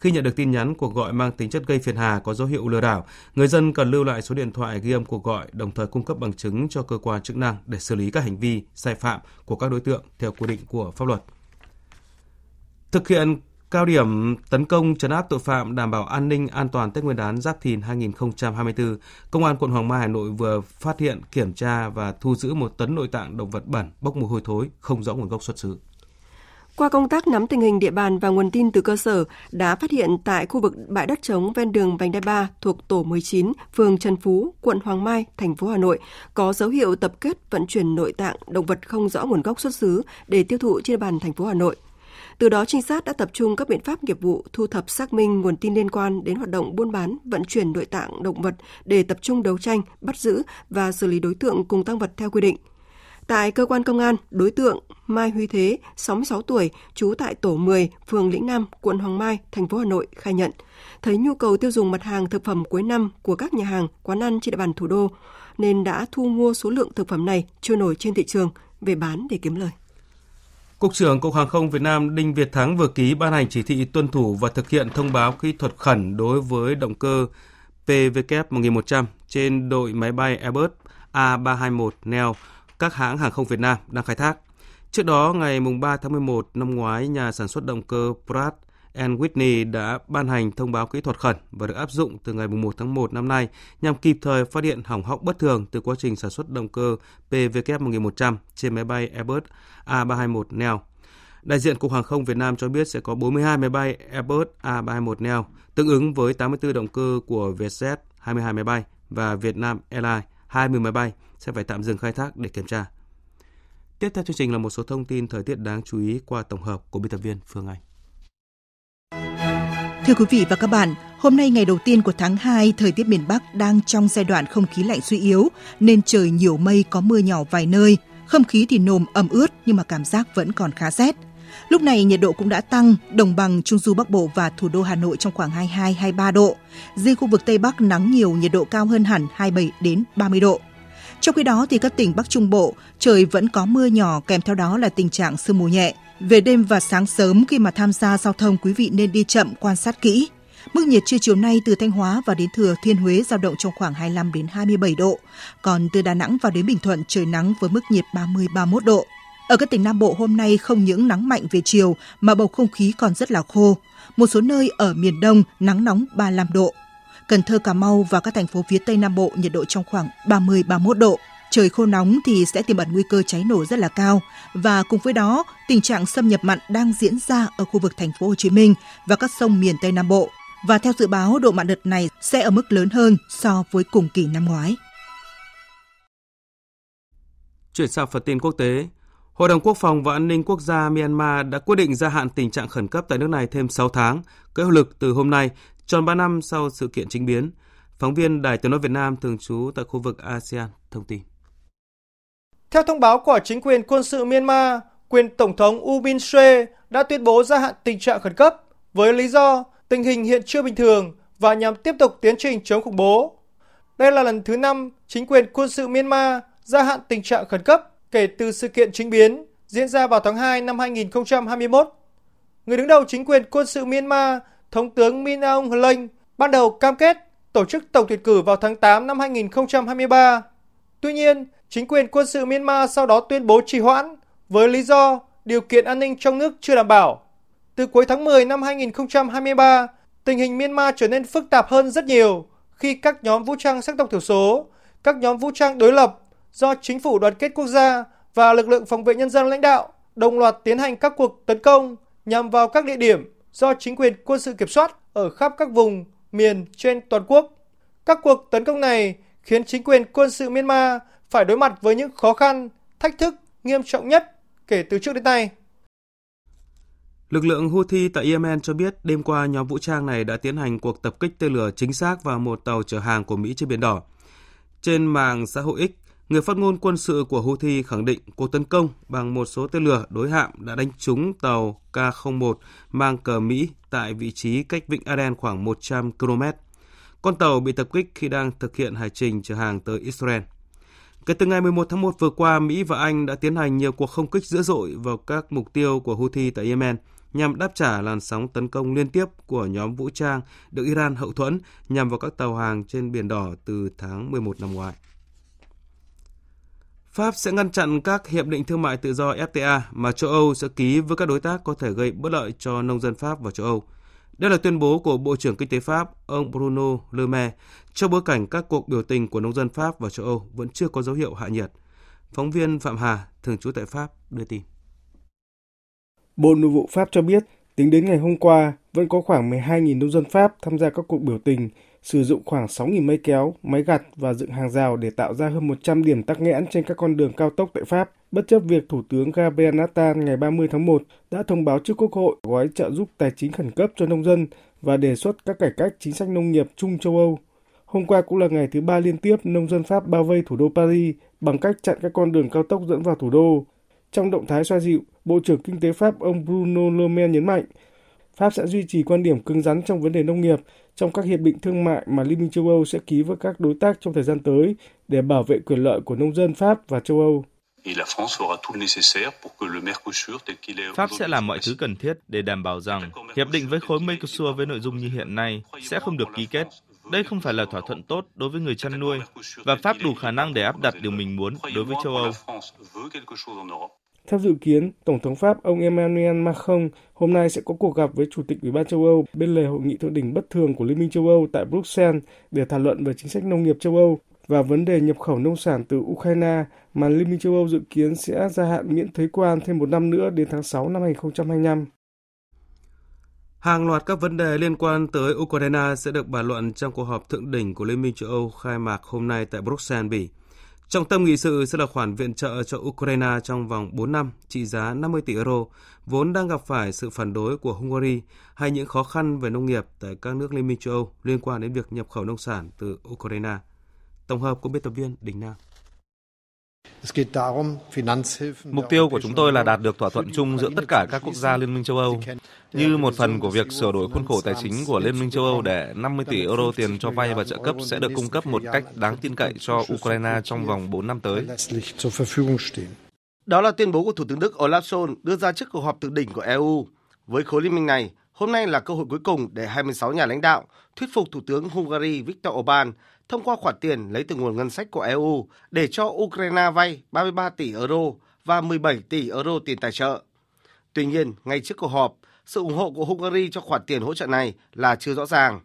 Khi nhận được tin nhắn cuộc gọi mang tính chất gây phiền hà có dấu hiệu lừa đảo, người dân cần lưu lại số điện thoại ghi âm cuộc gọi đồng thời cung cấp bằng chứng cho cơ quan chức năng để xử lý các hành vi sai phạm của các đối tượng theo quy định của pháp luật. Thực hiện cao điểm tấn công trấn áp tội phạm đảm bảo an ninh an toàn Tết Nguyên đán Giáp Thìn 2024, Công an quận Hoàng Mai Hà Nội vừa phát hiện, kiểm tra và thu giữ một tấn nội tạng động vật bẩn bốc mùi hôi thối không rõ nguồn gốc xuất xứ. Qua công tác nắm tình hình địa bàn và nguồn tin từ cơ sở, đã phát hiện tại khu vực bãi đất trống ven đường vành đai 3 thuộc tổ 19, phường Trần Phú, quận Hoàng Mai, thành phố Hà Nội có dấu hiệu tập kết vận chuyển nội tạng động vật không rõ nguồn gốc xuất xứ để tiêu thụ trên địa bàn thành phố Hà Nội. Từ đó, trinh sát đã tập trung các biện pháp nghiệp vụ thu thập xác minh nguồn tin liên quan đến hoạt động buôn bán, vận chuyển nội tạng động vật để tập trung đấu tranh, bắt giữ và xử lý đối tượng cùng tăng vật theo quy định. Tại cơ quan công an, đối tượng Mai Huy Thế, 66 tuổi, trú tại tổ 10, phường Lĩnh Nam, quận Hoàng Mai, thành phố Hà Nội khai nhận, thấy nhu cầu tiêu dùng mặt hàng thực phẩm cuối năm của các nhà hàng, quán ăn trên địa bàn thủ đô nên đã thu mua số lượng thực phẩm này trôi nổi trên thị trường về bán để kiếm lời. Cục trưởng Cục Hàng không Việt Nam Đinh Việt Thắng vừa ký ban hành chỉ thị tuân thủ và thực hiện thông báo kỹ thuật khẩn đối với động cơ PW 1100 trên đội máy bay Airbus A321 neo các hãng hàng không Việt Nam đang khai thác. Trước đó, ngày 3 tháng 11 năm ngoái, nhà sản xuất động cơ Pratt and Whitney đã ban hành thông báo kỹ thuật khẩn và được áp dụng từ ngày 1 tháng 1 năm nay nhằm kịp thời phát hiện hỏng hóc bất thường từ quá trình sản xuất động cơ PW1100 trên máy bay Airbus A321 neo. Đại diện Cục Hàng không Việt Nam cho biết sẽ có 42 máy bay Airbus A321 neo, tương ứng với 84 động cơ của Vietjet 22 máy bay và Vietnam Airlines 20 máy bay sẽ phải tạm dừng khai thác để kiểm tra. Tiếp theo chương trình là một số thông tin thời tiết đáng chú ý qua tổng hợp của biên tập viên Phương Anh. Thưa quý vị và các bạn, hôm nay ngày đầu tiên của tháng 2, thời tiết miền Bắc đang trong giai đoạn không khí lạnh suy yếu, nên trời nhiều mây có mưa nhỏ vài nơi. Không khí thì nồm ẩm ướt nhưng mà cảm giác vẫn còn khá rét. Lúc này nhiệt độ cũng đã tăng, đồng bằng Trung Du Bắc Bộ và thủ đô Hà Nội trong khoảng 22-23 độ. Riêng khu vực Tây Bắc nắng nhiều, nhiệt độ cao hơn hẳn 27 đến 30 độ. Trong khi đó thì các tỉnh Bắc Trung Bộ trời vẫn có mưa nhỏ kèm theo đó là tình trạng sương mù nhẹ. Về đêm và sáng sớm khi mà tham gia giao thông quý vị nên đi chậm quan sát kỹ. Mức nhiệt trưa chiều nay từ Thanh Hóa và đến Thừa Thiên Huế dao động trong khoảng 25 đến 27 độ, còn từ Đà Nẵng vào đến Bình Thuận trời nắng với mức nhiệt 30 31 độ. Ở các tỉnh Nam Bộ hôm nay không những nắng mạnh về chiều mà bầu không khí còn rất là khô. Một số nơi ở miền Đông nắng nóng 35 độ. Cần Thơ, Cà Mau và các thành phố phía Tây Nam Bộ nhiệt độ trong khoảng 30-31 độ. Trời khô nóng thì sẽ tiềm ẩn nguy cơ cháy nổ rất là cao và cùng với đó, tình trạng xâm nhập mặn đang diễn ra ở khu vực thành phố Hồ Chí Minh và các sông miền Tây Nam Bộ. Và theo dự báo, độ mặn đợt này sẽ ở mức lớn hơn so với cùng kỳ năm ngoái. Chuyển sang phần tin quốc tế, Hội đồng Quốc phòng và An ninh Quốc gia Myanmar đã quyết định gia hạn tình trạng khẩn cấp tại nước này thêm 6 tháng, có hiệu lực từ hôm nay, tròn 3 năm sau sự kiện chính biến. Phóng viên Đài tiếng nói Việt Nam thường trú tại khu vực ASEAN thông tin. Theo thông báo của chính quyền quân sự Myanmar, quyền Tổng thống U Min Sue đã tuyên bố gia hạn tình trạng khẩn cấp với lý do tình hình hiện chưa bình thường và nhằm tiếp tục tiến trình chống khủng bố. Đây là lần thứ năm chính quyền quân sự Myanmar gia hạn tình trạng khẩn cấp kể từ sự kiện chính biến diễn ra vào tháng 2 năm 2021. Người đứng đầu chính quyền quân sự Myanmar, Thống tướng Min Aung Hlaing ban đầu cam kết tổ chức tổng tuyển cử vào tháng 8 năm 2023. Tuy nhiên, chính quyền quân sự Myanmar sau đó tuyên bố trì hoãn với lý do điều kiện an ninh trong nước chưa đảm bảo. Từ cuối tháng 10 năm 2023, tình hình Myanmar trở nên phức tạp hơn rất nhiều khi các nhóm vũ trang sắc tộc thiểu số, các nhóm vũ trang đối lập do chính phủ đoàn kết quốc gia và lực lượng phòng vệ nhân dân lãnh đạo đồng loạt tiến hành các cuộc tấn công nhằm vào các địa điểm do chính quyền quân sự kiểm soát ở khắp các vùng, miền trên toàn quốc. Các cuộc tấn công này khiến chính quyền quân sự Myanmar phải đối mặt với những khó khăn, thách thức nghiêm trọng nhất kể từ trước đến nay. Lực lượng Houthi tại Yemen cho biết đêm qua nhóm vũ trang này đã tiến hành cuộc tập kích tên lửa chính xác vào một tàu chở hàng của Mỹ trên Biển Đỏ. Trên mạng xã hội X, người phát ngôn quân sự của Houthi khẳng định cuộc tấn công bằng một số tên lửa đối hạm đã đánh trúng tàu K-01 mang cờ Mỹ tại vị trí cách Vịnh Aden khoảng 100 km. Con tàu bị tập kích khi đang thực hiện hải trình chở hàng tới Israel. Kể từ ngày 11 tháng 1 vừa qua, Mỹ và Anh đã tiến hành nhiều cuộc không kích dữ dội vào các mục tiêu của Houthi tại Yemen nhằm đáp trả làn sóng tấn công liên tiếp của nhóm vũ trang được Iran hậu thuẫn nhằm vào các tàu hàng trên Biển Đỏ từ tháng 11 năm ngoái. Pháp sẽ ngăn chặn các hiệp định thương mại tự do FTA mà châu Âu sẽ ký với các đối tác có thể gây bất lợi cho nông dân Pháp và châu Âu. Đây là tuyên bố của Bộ trưởng Kinh tế Pháp, ông Bruno Le Maire, trong bối cảnh các cuộc biểu tình của nông dân Pháp và châu Âu vẫn chưa có dấu hiệu hạ nhiệt. Phóng viên Phạm Hà, thường trú tại Pháp, đưa tin. Bộ Nội vụ Pháp cho biết, tính đến ngày hôm qua, vẫn có khoảng 12.000 nông dân Pháp tham gia các cuộc biểu tình, sử dụng khoảng 6.000 máy kéo, máy gặt và dựng hàng rào để tạo ra hơn 100 điểm tắc nghẽn trên các con đường cao tốc tại Pháp, bất chấp việc Thủ tướng Gabriel Attal ngày 30 tháng 1 đã thông báo trước Quốc hội gói trợ giúp tài chính khẩn cấp cho nông dân và đề xuất các cải cách chính sách nông nghiệp chung châu Âu. Hôm qua cũng là ngày thứ ba liên tiếp nông dân Pháp bao vây thủ đô Paris bằng cách chặn các con đường cao tốc dẫn vào thủ đô. Trong động thái xoa dịu, Bộ trưởng Kinh tế Pháp ông Bruno Le Maire nhấn mạnh, Pháp sẽ duy trì quan điểm cứng rắn trong vấn đề nông nghiệp trong các hiệp định thương mại mà Liên minh châu Âu sẽ ký với các đối tác trong thời gian tới để bảo vệ quyền lợi của nông dân Pháp và châu Âu. Pháp sẽ làm mọi thứ cần thiết để đảm bảo rằng hiệp định với khối Mercosur với nội dung như hiện nay sẽ không được ký kết. Đây không phải là thỏa thuận tốt đối với người chăn nuôi và Pháp đủ khả năng để áp đặt điều mình muốn đối với châu Âu. Theo dự kiến, Tổng thống Pháp ông Emmanuel Macron hôm nay sẽ có cuộc gặp với Chủ tịch Ủy ban châu Âu bên lề hội nghị thượng đỉnh bất thường của Liên minh châu Âu tại Bruxelles để thảo luận về chính sách nông nghiệp châu Âu và vấn đề nhập khẩu nông sản từ Ukraine mà Liên minh châu Âu dự kiến sẽ gia hạn miễn thuế quan thêm một năm nữa đến tháng 6 năm 2025. Hàng loạt các vấn đề liên quan tới Ukraine sẽ được bàn luận trong cuộc họp thượng đỉnh của Liên minh châu Âu khai mạc hôm nay tại Bruxelles, Bỉ. Trọng tâm nghị sự sẽ là khoản viện trợ cho Ukraine trong vòng 4 năm trị giá 50 tỷ euro, vốn đang gặp phải sự phản đối của Hungary hay những khó khăn về nông nghiệp tại các nước Liên minh châu Âu liên quan đến việc nhập khẩu nông sản từ Ukraine. Tổng hợp của biên tập viên Đình Nam. Mục tiêu của chúng tôi là đạt được thỏa thuận chung giữa tất cả các quốc gia Liên minh châu Âu, như một phần của việc sửa đổi khuôn khổ tài chính của Liên minh châu Âu để 50 tỷ euro tiền cho vay và trợ cấp sẽ được cung cấp một cách đáng tin cậy cho Ukraine trong vòng 4 năm tới. Đó là tuyên bố của Thủ tướng Đức Olaf Scholz đưa ra trước cuộc họp thượng đỉnh của EU. Với khối liên minh này, hôm nay là cơ hội cuối cùng để 26 nhà lãnh đạo thuyết phục Thủ tướng Hungary Viktor Orbán thông qua khoản tiền lấy từ nguồn ngân sách của EU để cho Ukraine vay 33 tỷ euro và 17 tỷ euro tiền tài trợ. Tuy nhiên, ngay trước cuộc họp, sự ủng hộ của Hungary cho khoản tiền hỗ trợ này là chưa rõ ràng.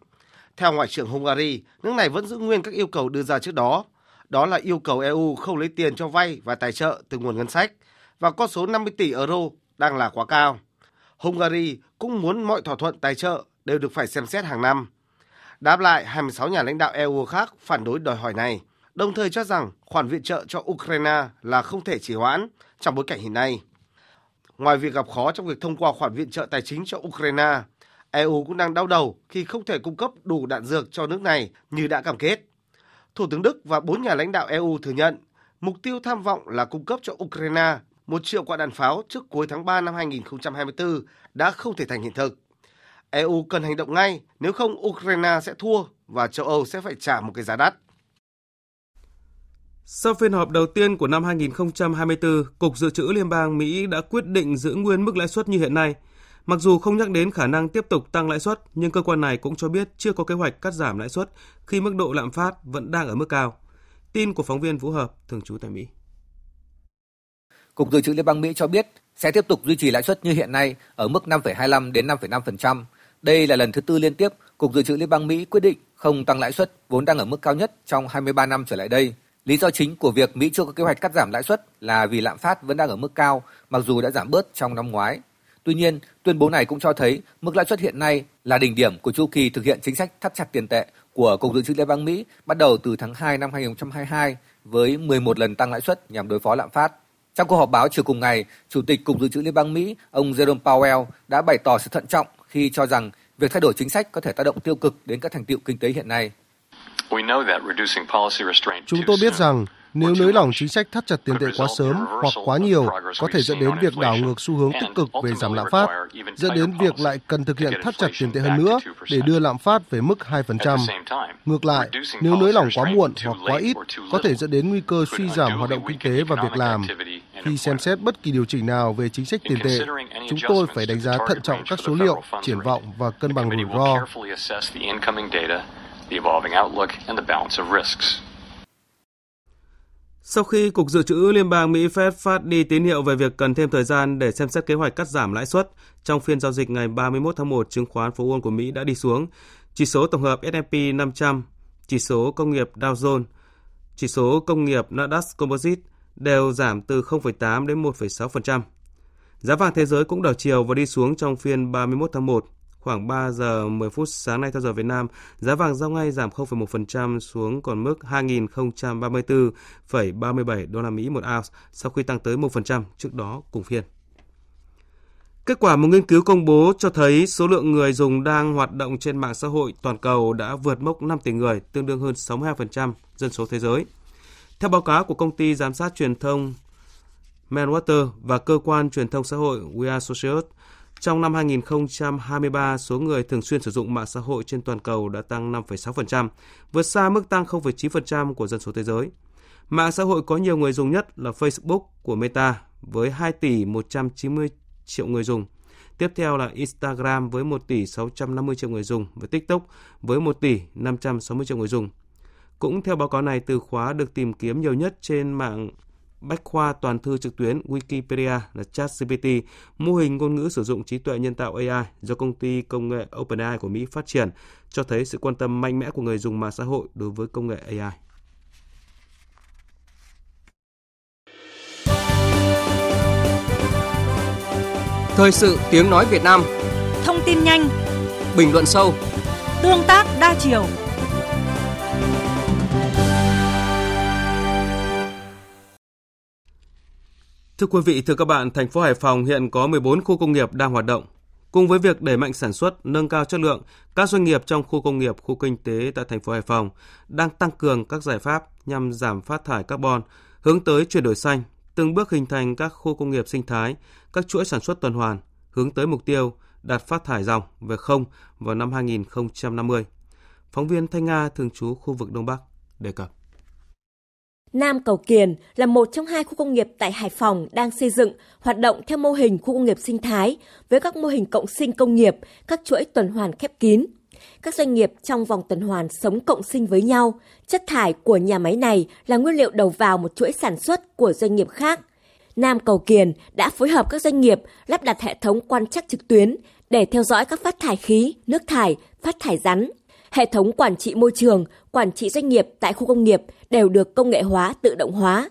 Theo Ngoại trưởng Hungary, nước này vẫn giữ nguyên các yêu cầu đưa ra trước đó. Đó là yêu cầu EU không lấy tiền cho vay và tài trợ từ nguồn ngân sách, và con số 50 tỷ euro đang là quá cao. Hungary cũng muốn mọi thỏa thuận tài trợ đều được phải xem xét hàng năm. Đáp lại, 26 nhà lãnh đạo EU khác phản đối đòi hỏi này, đồng thời cho rằng khoản viện trợ cho Ukraine là không thể trì hoãn trong bối cảnh hiện nay. Ngoài việc gặp khó trong việc thông qua khoản viện trợ tài chính cho Ukraine, EU cũng đang đau đầu khi không thể cung cấp đủ đạn dược cho nước này như đã cam kết. Thủ tướng Đức và bốn nhà lãnh đạo EU thừa nhận mục tiêu tham vọng là cung cấp cho Ukraine một triệu quả đạn pháo trước cuối tháng 3 năm 2024 đã không thể thành hiện thực. EU cần hành động ngay, nếu không Ukraine sẽ thua và châu Âu sẽ phải trả một cái giá đắt. Sau phiên họp đầu tiên của năm 2024, Cục Dự trữ Liên bang Mỹ đã quyết định giữ nguyên mức lãi suất như hiện nay. Mặc dù không nhắc đến khả năng tiếp tục tăng lãi suất, nhưng cơ quan này cũng cho biết chưa có kế hoạch cắt giảm lãi suất khi mức độ lạm phát vẫn đang ở mức cao. Tin của phóng viên Vũ Hợp, thường trú tại Mỹ. Cục Dự trữ Liên bang Mỹ cho biết sẽ tiếp tục duy trì lãi suất như hiện nay ở mức 5,25 đến 5,5%. Đây là lần thứ tư liên tiếp Cục Dự trữ Liên bang Mỹ quyết định không tăng lãi suất vốn đang ở mức cao nhất trong 23 năm trở lại đây. Lý do chính của việc Mỹ chưa có kế hoạch cắt giảm lãi suất là vì lạm phát vẫn đang ở mức cao, mặc dù đã giảm bớt trong năm ngoái. Tuy nhiên, tuyên bố này cũng cho thấy mức lãi suất hiện nay là đỉnh điểm của chu kỳ thực hiện chính sách thắt chặt tiền tệ của Cục Dự trữ Liên bang Mỹ bắt đầu từ tháng 2 năm 2022 với 11 lần tăng lãi suất nhằm đối phó lạm phát. Trong cuộc họp báo chiều cùng ngày, Chủ tịch Cục Dự trữ Liên bang Mỹ, ông Jerome Powell đã bày tỏ sự thận trọng khi cho rằng việc thay đổi chính sách có thể tác động tiêu cực đến các thành tiệu kinh tế hiện nay. Chúng tôi biết rằng nếu nới lỏng chính sách thắt chặt tiền tệ quá sớm hoặc quá nhiều, có thể dẫn đến việc đảo ngược xu hướng tích cực về giảm lạm phát, dẫn đến việc lại cần thực hiện thắt chặt tiền tệ hơn nữa để đưa lạm phát về mức 2%. Ngược lại, nếu nới lỏng quá muộn hoặc quá ít, có thể dẫn đến nguy cơ suy giảm hoạt động kinh tế và việc làm. Khi xem xét bất kỳ điều chỉnh nào về chính sách tiền tệ, chúng tôi phải đánh giá thận trọng các số liệu, triển vọng và cân bằng rủi ro. Sau khi Cục Dự trữ Liên bang Mỹ Fed phát đi tín hiệu về việc cần thêm thời gian để xem xét kế hoạch cắt giảm lãi suất, trong phiên giao dịch ngày 31 tháng 1, chứng khoán phố Wall của Mỹ đã đi xuống. Chỉ số tổng hợp S&P 500, chỉ số công nghiệp Dow Jones, chỉ số công nghiệp Nasdaq Composite đều giảm từ 0,8 đến 1,6%. Giá vàng thế giới cũng đảo chiều và đi xuống trong phiên 31 tháng 1. Khoảng 3 giờ 10 phút sáng nay theo giờ Việt Nam, giá vàng giao ngay giảm 0,1% xuống còn mức 2.034,37 đô la Mỹ một ounce sau khi tăng tới 1% trước đó cùng phiên. Kết quả một nghiên cứu công bố cho thấy số lượng người dùng đang hoạt động trên mạng xã hội toàn cầu đã vượt mốc 5 tỷ người, tương đương hơn 62% dân số thế giới. Theo báo cáo của công ty giám sát truyền thông Manwater và cơ quan truyền thông xã hội We Associates, trong năm 2023, số người thường xuyên sử dụng mạng xã hội trên toàn cầu đã tăng 5,6%, vượt xa mức tăng 0,9% của dân số thế giới. Mạng xã hội có nhiều người dùng nhất là Facebook của Meta với 2 tỷ 190 triệu người dùng. Tiếp theo là Instagram với 1 tỷ 650 triệu người dùng và TikTok với 1 tỷ 560 triệu người dùng. Cũng theo báo cáo này, từ khóa được tìm kiếm nhiều nhất trên mạng bách khoa toàn thư trực tuyến Wikipedia là ChatGPT, mô hình ngôn ngữ sử dụng trí tuệ nhân tạo AI do công ty công nghệ OpenAI của Mỹ phát triển, cho thấy sự quan tâm mạnh mẽ của người dùng mạng xã hội đối với công nghệ AI. Thời sự tiếng nói Việt Nam Thông tin nhanh Bình luận sâu Tương tác đa chiều Thưa quý vị, thưa các bạn, thành phố Hải Phòng hiện có 14 khu công nghiệp đang hoạt động. Cùng với việc đẩy mạnh sản xuất, nâng cao chất lượng, các doanh nghiệp trong khu công nghiệp, khu kinh tế tại thành phố Hải Phòng đang tăng cường các giải pháp nhằm giảm phát thải carbon, hướng tới chuyển đổi xanh, từng bước hình thành các khu công nghiệp sinh thái, các chuỗi sản xuất tuần hoàn, hướng tới mục tiêu đạt phát thải dòng về không vào năm 2050. Phóng viên Thanh Nga thường trú khu vực Đông Bắc đề cập. Nam Cầu Kiền là một trong hai khu công nghiệp tại Hải Phòng đang xây dựng, hoạt động theo mô hình khu công nghiệp sinh thái với các mô hình cộng sinh công nghiệp, các chuỗi tuần hoàn khép kín. Các doanh nghiệp trong vòng tuần hoàn sống cộng sinh với nhau. Chất thải của nhà máy này là nguyên liệu đầu vào một chuỗi sản xuất của doanh nghiệp khác. Nam Cầu Kiền đã phối hợp các doanh nghiệp lắp đặt hệ thống quan trắc trực tuyến để theo dõi các phát thải khí, nước thải, phát thải rắn, hệ thống quản trị môi trường, quản trị doanh nghiệp tại khu công nghiệp đều được công nghệ hóa, tự động hóa.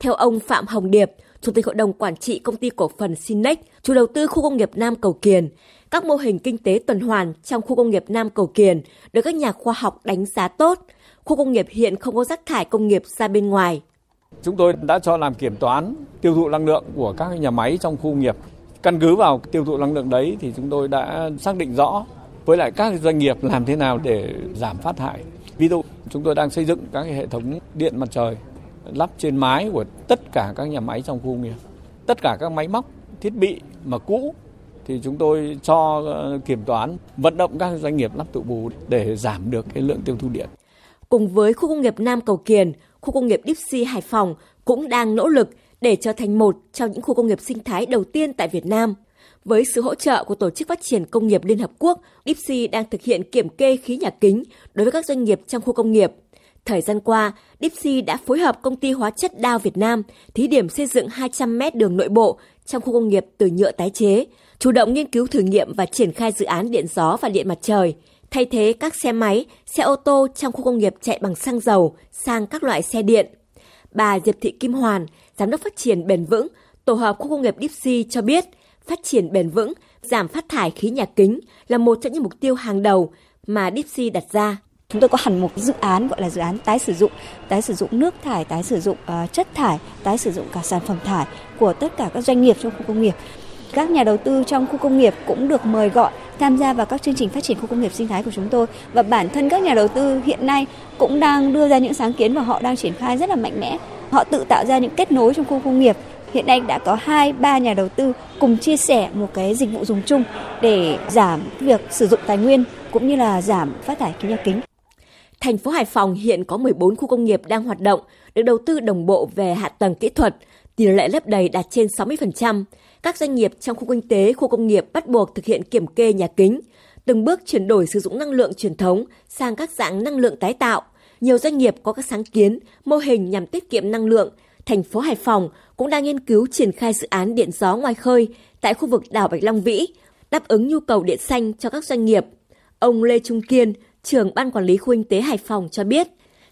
Theo ông Phạm Hồng Điệp, Chủ tịch Hội đồng Quản trị Công ty Cổ phần Sinex, chủ đầu tư khu công nghiệp Nam Cầu Kiền, các mô hình kinh tế tuần hoàn trong khu công nghiệp Nam Cầu Kiền được các nhà khoa học đánh giá tốt. Khu công nghiệp hiện không có rác thải công nghiệp ra bên ngoài. Chúng tôi đã cho làm kiểm toán tiêu thụ năng lượng của các nhà máy trong khu công nghiệp. Căn cứ vào tiêu thụ năng lượng đấy thì chúng tôi đã xác định rõ với lại các doanh nghiệp làm thế nào để giảm phát thải. Ví dụ chúng tôi đang xây dựng các hệ thống điện mặt trời lắp trên mái của tất cả các nhà máy trong khu công nghiệp. Tất cả các máy móc, thiết bị mà cũ thì chúng tôi cho ờ, kiểm toán vận động các doanh nghiệp lắp tự bù để giảm được cái lượng tiêu thụ điện. Cùng với khu công nghiệp Nam Cầu Kiền, khu công nghiệp Dipsy Hải Phòng cũng đang nỗ lực để trở thành một trong những khu công nghiệp sinh thái đầu tiên tại Việt Nam. Với sự hỗ trợ của Tổ chức Phát triển Công nghiệp Liên Hợp Quốc, Dipsy đang thực hiện kiểm kê khí nhà kính đối với các doanh nghiệp trong khu công nghiệp. Thời gian qua, Dipsy đã phối hợp công ty hóa chất Dow Việt Nam thí điểm xây dựng 200 mét đường nội bộ trong khu công nghiệp từ nhựa tái chế, chủ động nghiên cứu thử nghiệm và triển khai dự án điện gió và điện mặt trời, thay thế các xe máy, xe ô tô trong khu công nghiệp chạy bằng xăng dầu sang các loại xe điện. Bà Diệp Thị Kim Hoàn, Giám đốc phát triển bền vững, tổ hợp khu công nghiệp Dipsy cho biết, phát triển bền vững, giảm phát thải khí nhà kính là một trong những mục tiêu hàng đầu mà Dipsy đặt ra. Chúng tôi có hẳn một dự án gọi là dự án tái sử dụng, tái sử dụng nước thải, tái sử dụng uh, chất thải, tái sử dụng cả sản phẩm thải của tất cả các doanh nghiệp trong khu công nghiệp. Các nhà đầu tư trong khu công nghiệp cũng được mời gọi tham gia vào các chương trình phát triển khu công nghiệp sinh thái của chúng tôi và bản thân các nhà đầu tư hiện nay cũng đang đưa ra những sáng kiến và họ đang triển khai rất là mạnh mẽ Họ tự tạo ra những kết nối trong khu công nghiệp. Hiện nay đã có hai ba nhà đầu tư cùng chia sẻ một cái dịch vụ dùng chung để giảm việc sử dụng tài nguyên cũng như là giảm phát thải khí nhà kính. Thành phố Hải Phòng hiện có 14 khu công nghiệp đang hoạt động, được đầu tư đồng bộ về hạ tầng kỹ thuật, tỷ lệ lấp đầy đạt trên 60%. Các doanh nghiệp trong khu kinh tế, khu công nghiệp bắt buộc thực hiện kiểm kê nhà kính, từng bước chuyển đổi sử dụng năng lượng truyền thống sang các dạng năng lượng tái tạo. Nhiều doanh nghiệp có các sáng kiến, mô hình nhằm tiết kiệm năng lượng. Thành phố Hải Phòng cũng đang nghiên cứu triển khai dự án điện gió ngoài khơi tại khu vực đảo Bạch Long Vĩ, đáp ứng nhu cầu điện xanh cho các doanh nghiệp. Ông Lê Trung Kiên, trưởng ban quản lý khu kinh tế Hải Phòng cho biết,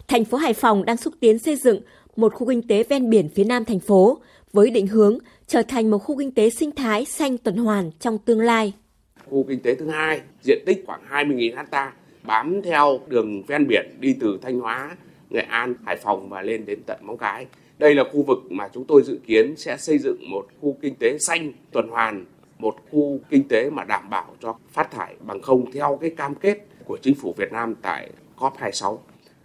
thành phố Hải Phòng đang xúc tiến xây dựng một khu kinh tế ven biển phía nam thành phố với định hướng trở thành một khu kinh tế sinh thái xanh tuần hoàn trong tương lai. Khu kinh tế thứ hai, diện tích khoảng 20.000 ha, bám theo đường ven biển đi từ Thanh Hóa, Nghệ An, Hải Phòng và lên đến tận Móng Cái. Đây là khu vực mà chúng tôi dự kiến sẽ xây dựng một khu kinh tế xanh tuần hoàn, một khu kinh tế mà đảm bảo cho phát thải bằng không theo cái cam kết của chính phủ Việt Nam tại COP26.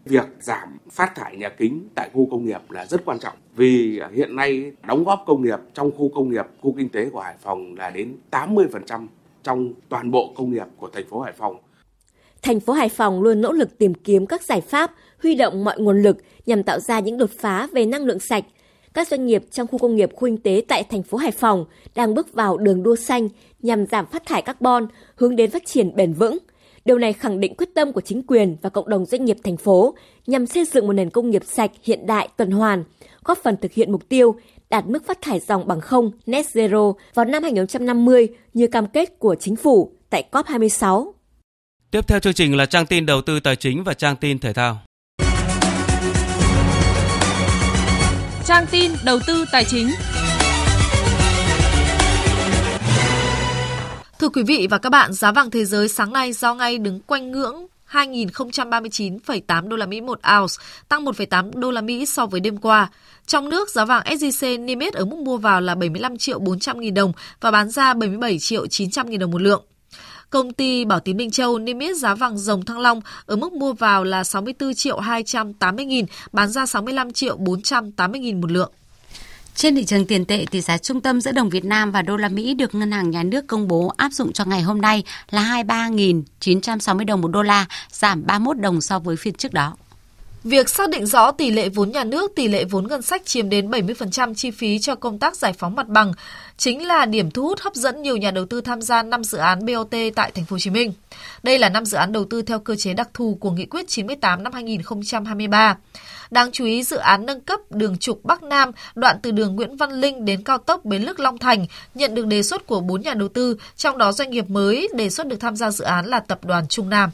Việc giảm phát thải nhà kính tại khu công nghiệp là rất quan trọng vì hiện nay đóng góp công nghiệp trong khu công nghiệp, khu kinh tế của Hải Phòng là đến 80% trong toàn bộ công nghiệp của thành phố Hải Phòng. Thành phố Hải Phòng luôn nỗ lực tìm kiếm các giải pháp, huy động mọi nguồn lực nhằm tạo ra những đột phá về năng lượng sạch. Các doanh nghiệp trong khu công nghiệp khu kinh tế tại thành phố Hải Phòng đang bước vào đường đua xanh nhằm giảm phát thải carbon, hướng đến phát triển bền vững. Điều này khẳng định quyết tâm của chính quyền và cộng đồng doanh nghiệp thành phố nhằm xây dựng một nền công nghiệp sạch, hiện đại, tuần hoàn, góp phần thực hiện mục tiêu đạt mức phát thải dòng bằng không net zero vào năm 2050 như cam kết của chính phủ tại COP26. Tiếp theo chương trình là trang tin đầu tư tài chính và trang tin thể thao. Trang tin đầu tư tài chính. Thưa quý vị và các bạn, giá vàng thế giới sáng nay giao ngay đứng quanh ngưỡng 2.039,8 đô la Mỹ một ounce, tăng 1,8 đô la Mỹ so với đêm qua. Trong nước, giá vàng SJC niêm yết ở mức mua vào là 75 triệu 400 nghìn đồng và bán ra 77 triệu 900 nghìn đồng một lượng. Công ty Bảo Tín Minh Châu niêm yết giá vàng dòng Thăng Long ở mức mua vào là 64 triệu 280 nghìn, bán ra 65 triệu 480 nghìn một lượng. Trên thị trường tiền tệ, tỷ giá trung tâm giữa đồng Việt Nam và đô la Mỹ được Ngân hàng Nhà nước công bố áp dụng cho ngày hôm nay là 23.960 đồng một đô la, giảm 31 đồng so với phiên trước đó. Việc xác định rõ tỷ lệ vốn nhà nước, tỷ lệ vốn ngân sách chiếm đến 70% chi phí cho công tác giải phóng mặt bằng chính là điểm thu hút hấp dẫn nhiều nhà đầu tư tham gia 5 dự án BOT tại thành phố Hồ Chí Minh. Đây là 5 dự án đầu tư theo cơ chế đặc thù của Nghị quyết 98 năm 2023. Đáng chú ý, dự án nâng cấp đường trục Bắc Nam, đoạn từ đường Nguyễn Văn Linh đến cao tốc Bến Lức Long Thành, nhận được đề xuất của 4 nhà đầu tư, trong đó doanh nghiệp mới đề xuất được tham gia dự án là tập đoàn Trung Nam.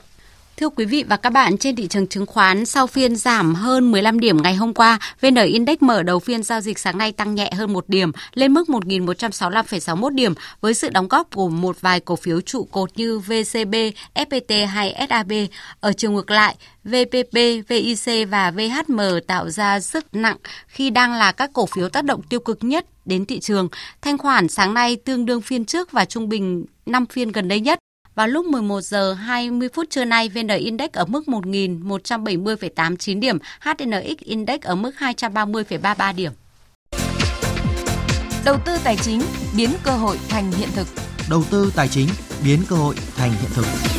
Thưa quý vị và các bạn, trên thị trường chứng khoán sau phiên giảm hơn 15 điểm ngày hôm qua, VN Index mở đầu phiên giao dịch sáng nay tăng nhẹ hơn một điểm lên mức 1.165,61 điểm với sự đóng góp của một vài cổ phiếu trụ cột như VCB, FPT hay SAB. Ở chiều ngược lại, VPP, VIC và VHM tạo ra sức nặng khi đang là các cổ phiếu tác động tiêu cực nhất đến thị trường. Thanh khoản sáng nay tương đương phiên trước và trung bình 5 phiên gần đây nhất. Vào lúc 11 giờ 20 phút trưa nay, VN Index ở mức 1.170,89 điểm, HNX Index ở mức 230,33 điểm. Đầu tư tài chính biến cơ hội thành hiện thực. Đầu tư tài chính biến cơ hội thành hiện thực.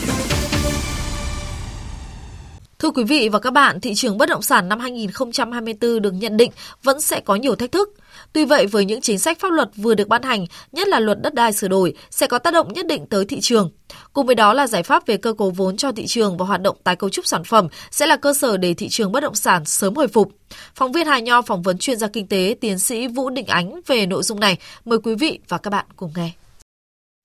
Thưa quý vị và các bạn, thị trường bất động sản năm 2024 được nhận định vẫn sẽ có nhiều thách thức. Tuy vậy, với những chính sách pháp luật vừa được ban hành, nhất là luật đất đai sửa đổi, sẽ có tác động nhất định tới thị trường. Cùng với đó là giải pháp về cơ cấu vốn cho thị trường và hoạt động tái cấu trúc sản phẩm sẽ là cơ sở để thị trường bất động sản sớm hồi phục. Phóng viên Hà Nho phỏng vấn chuyên gia kinh tế tiến sĩ Vũ Định Ánh về nội dung này. Mời quý vị và các bạn cùng nghe.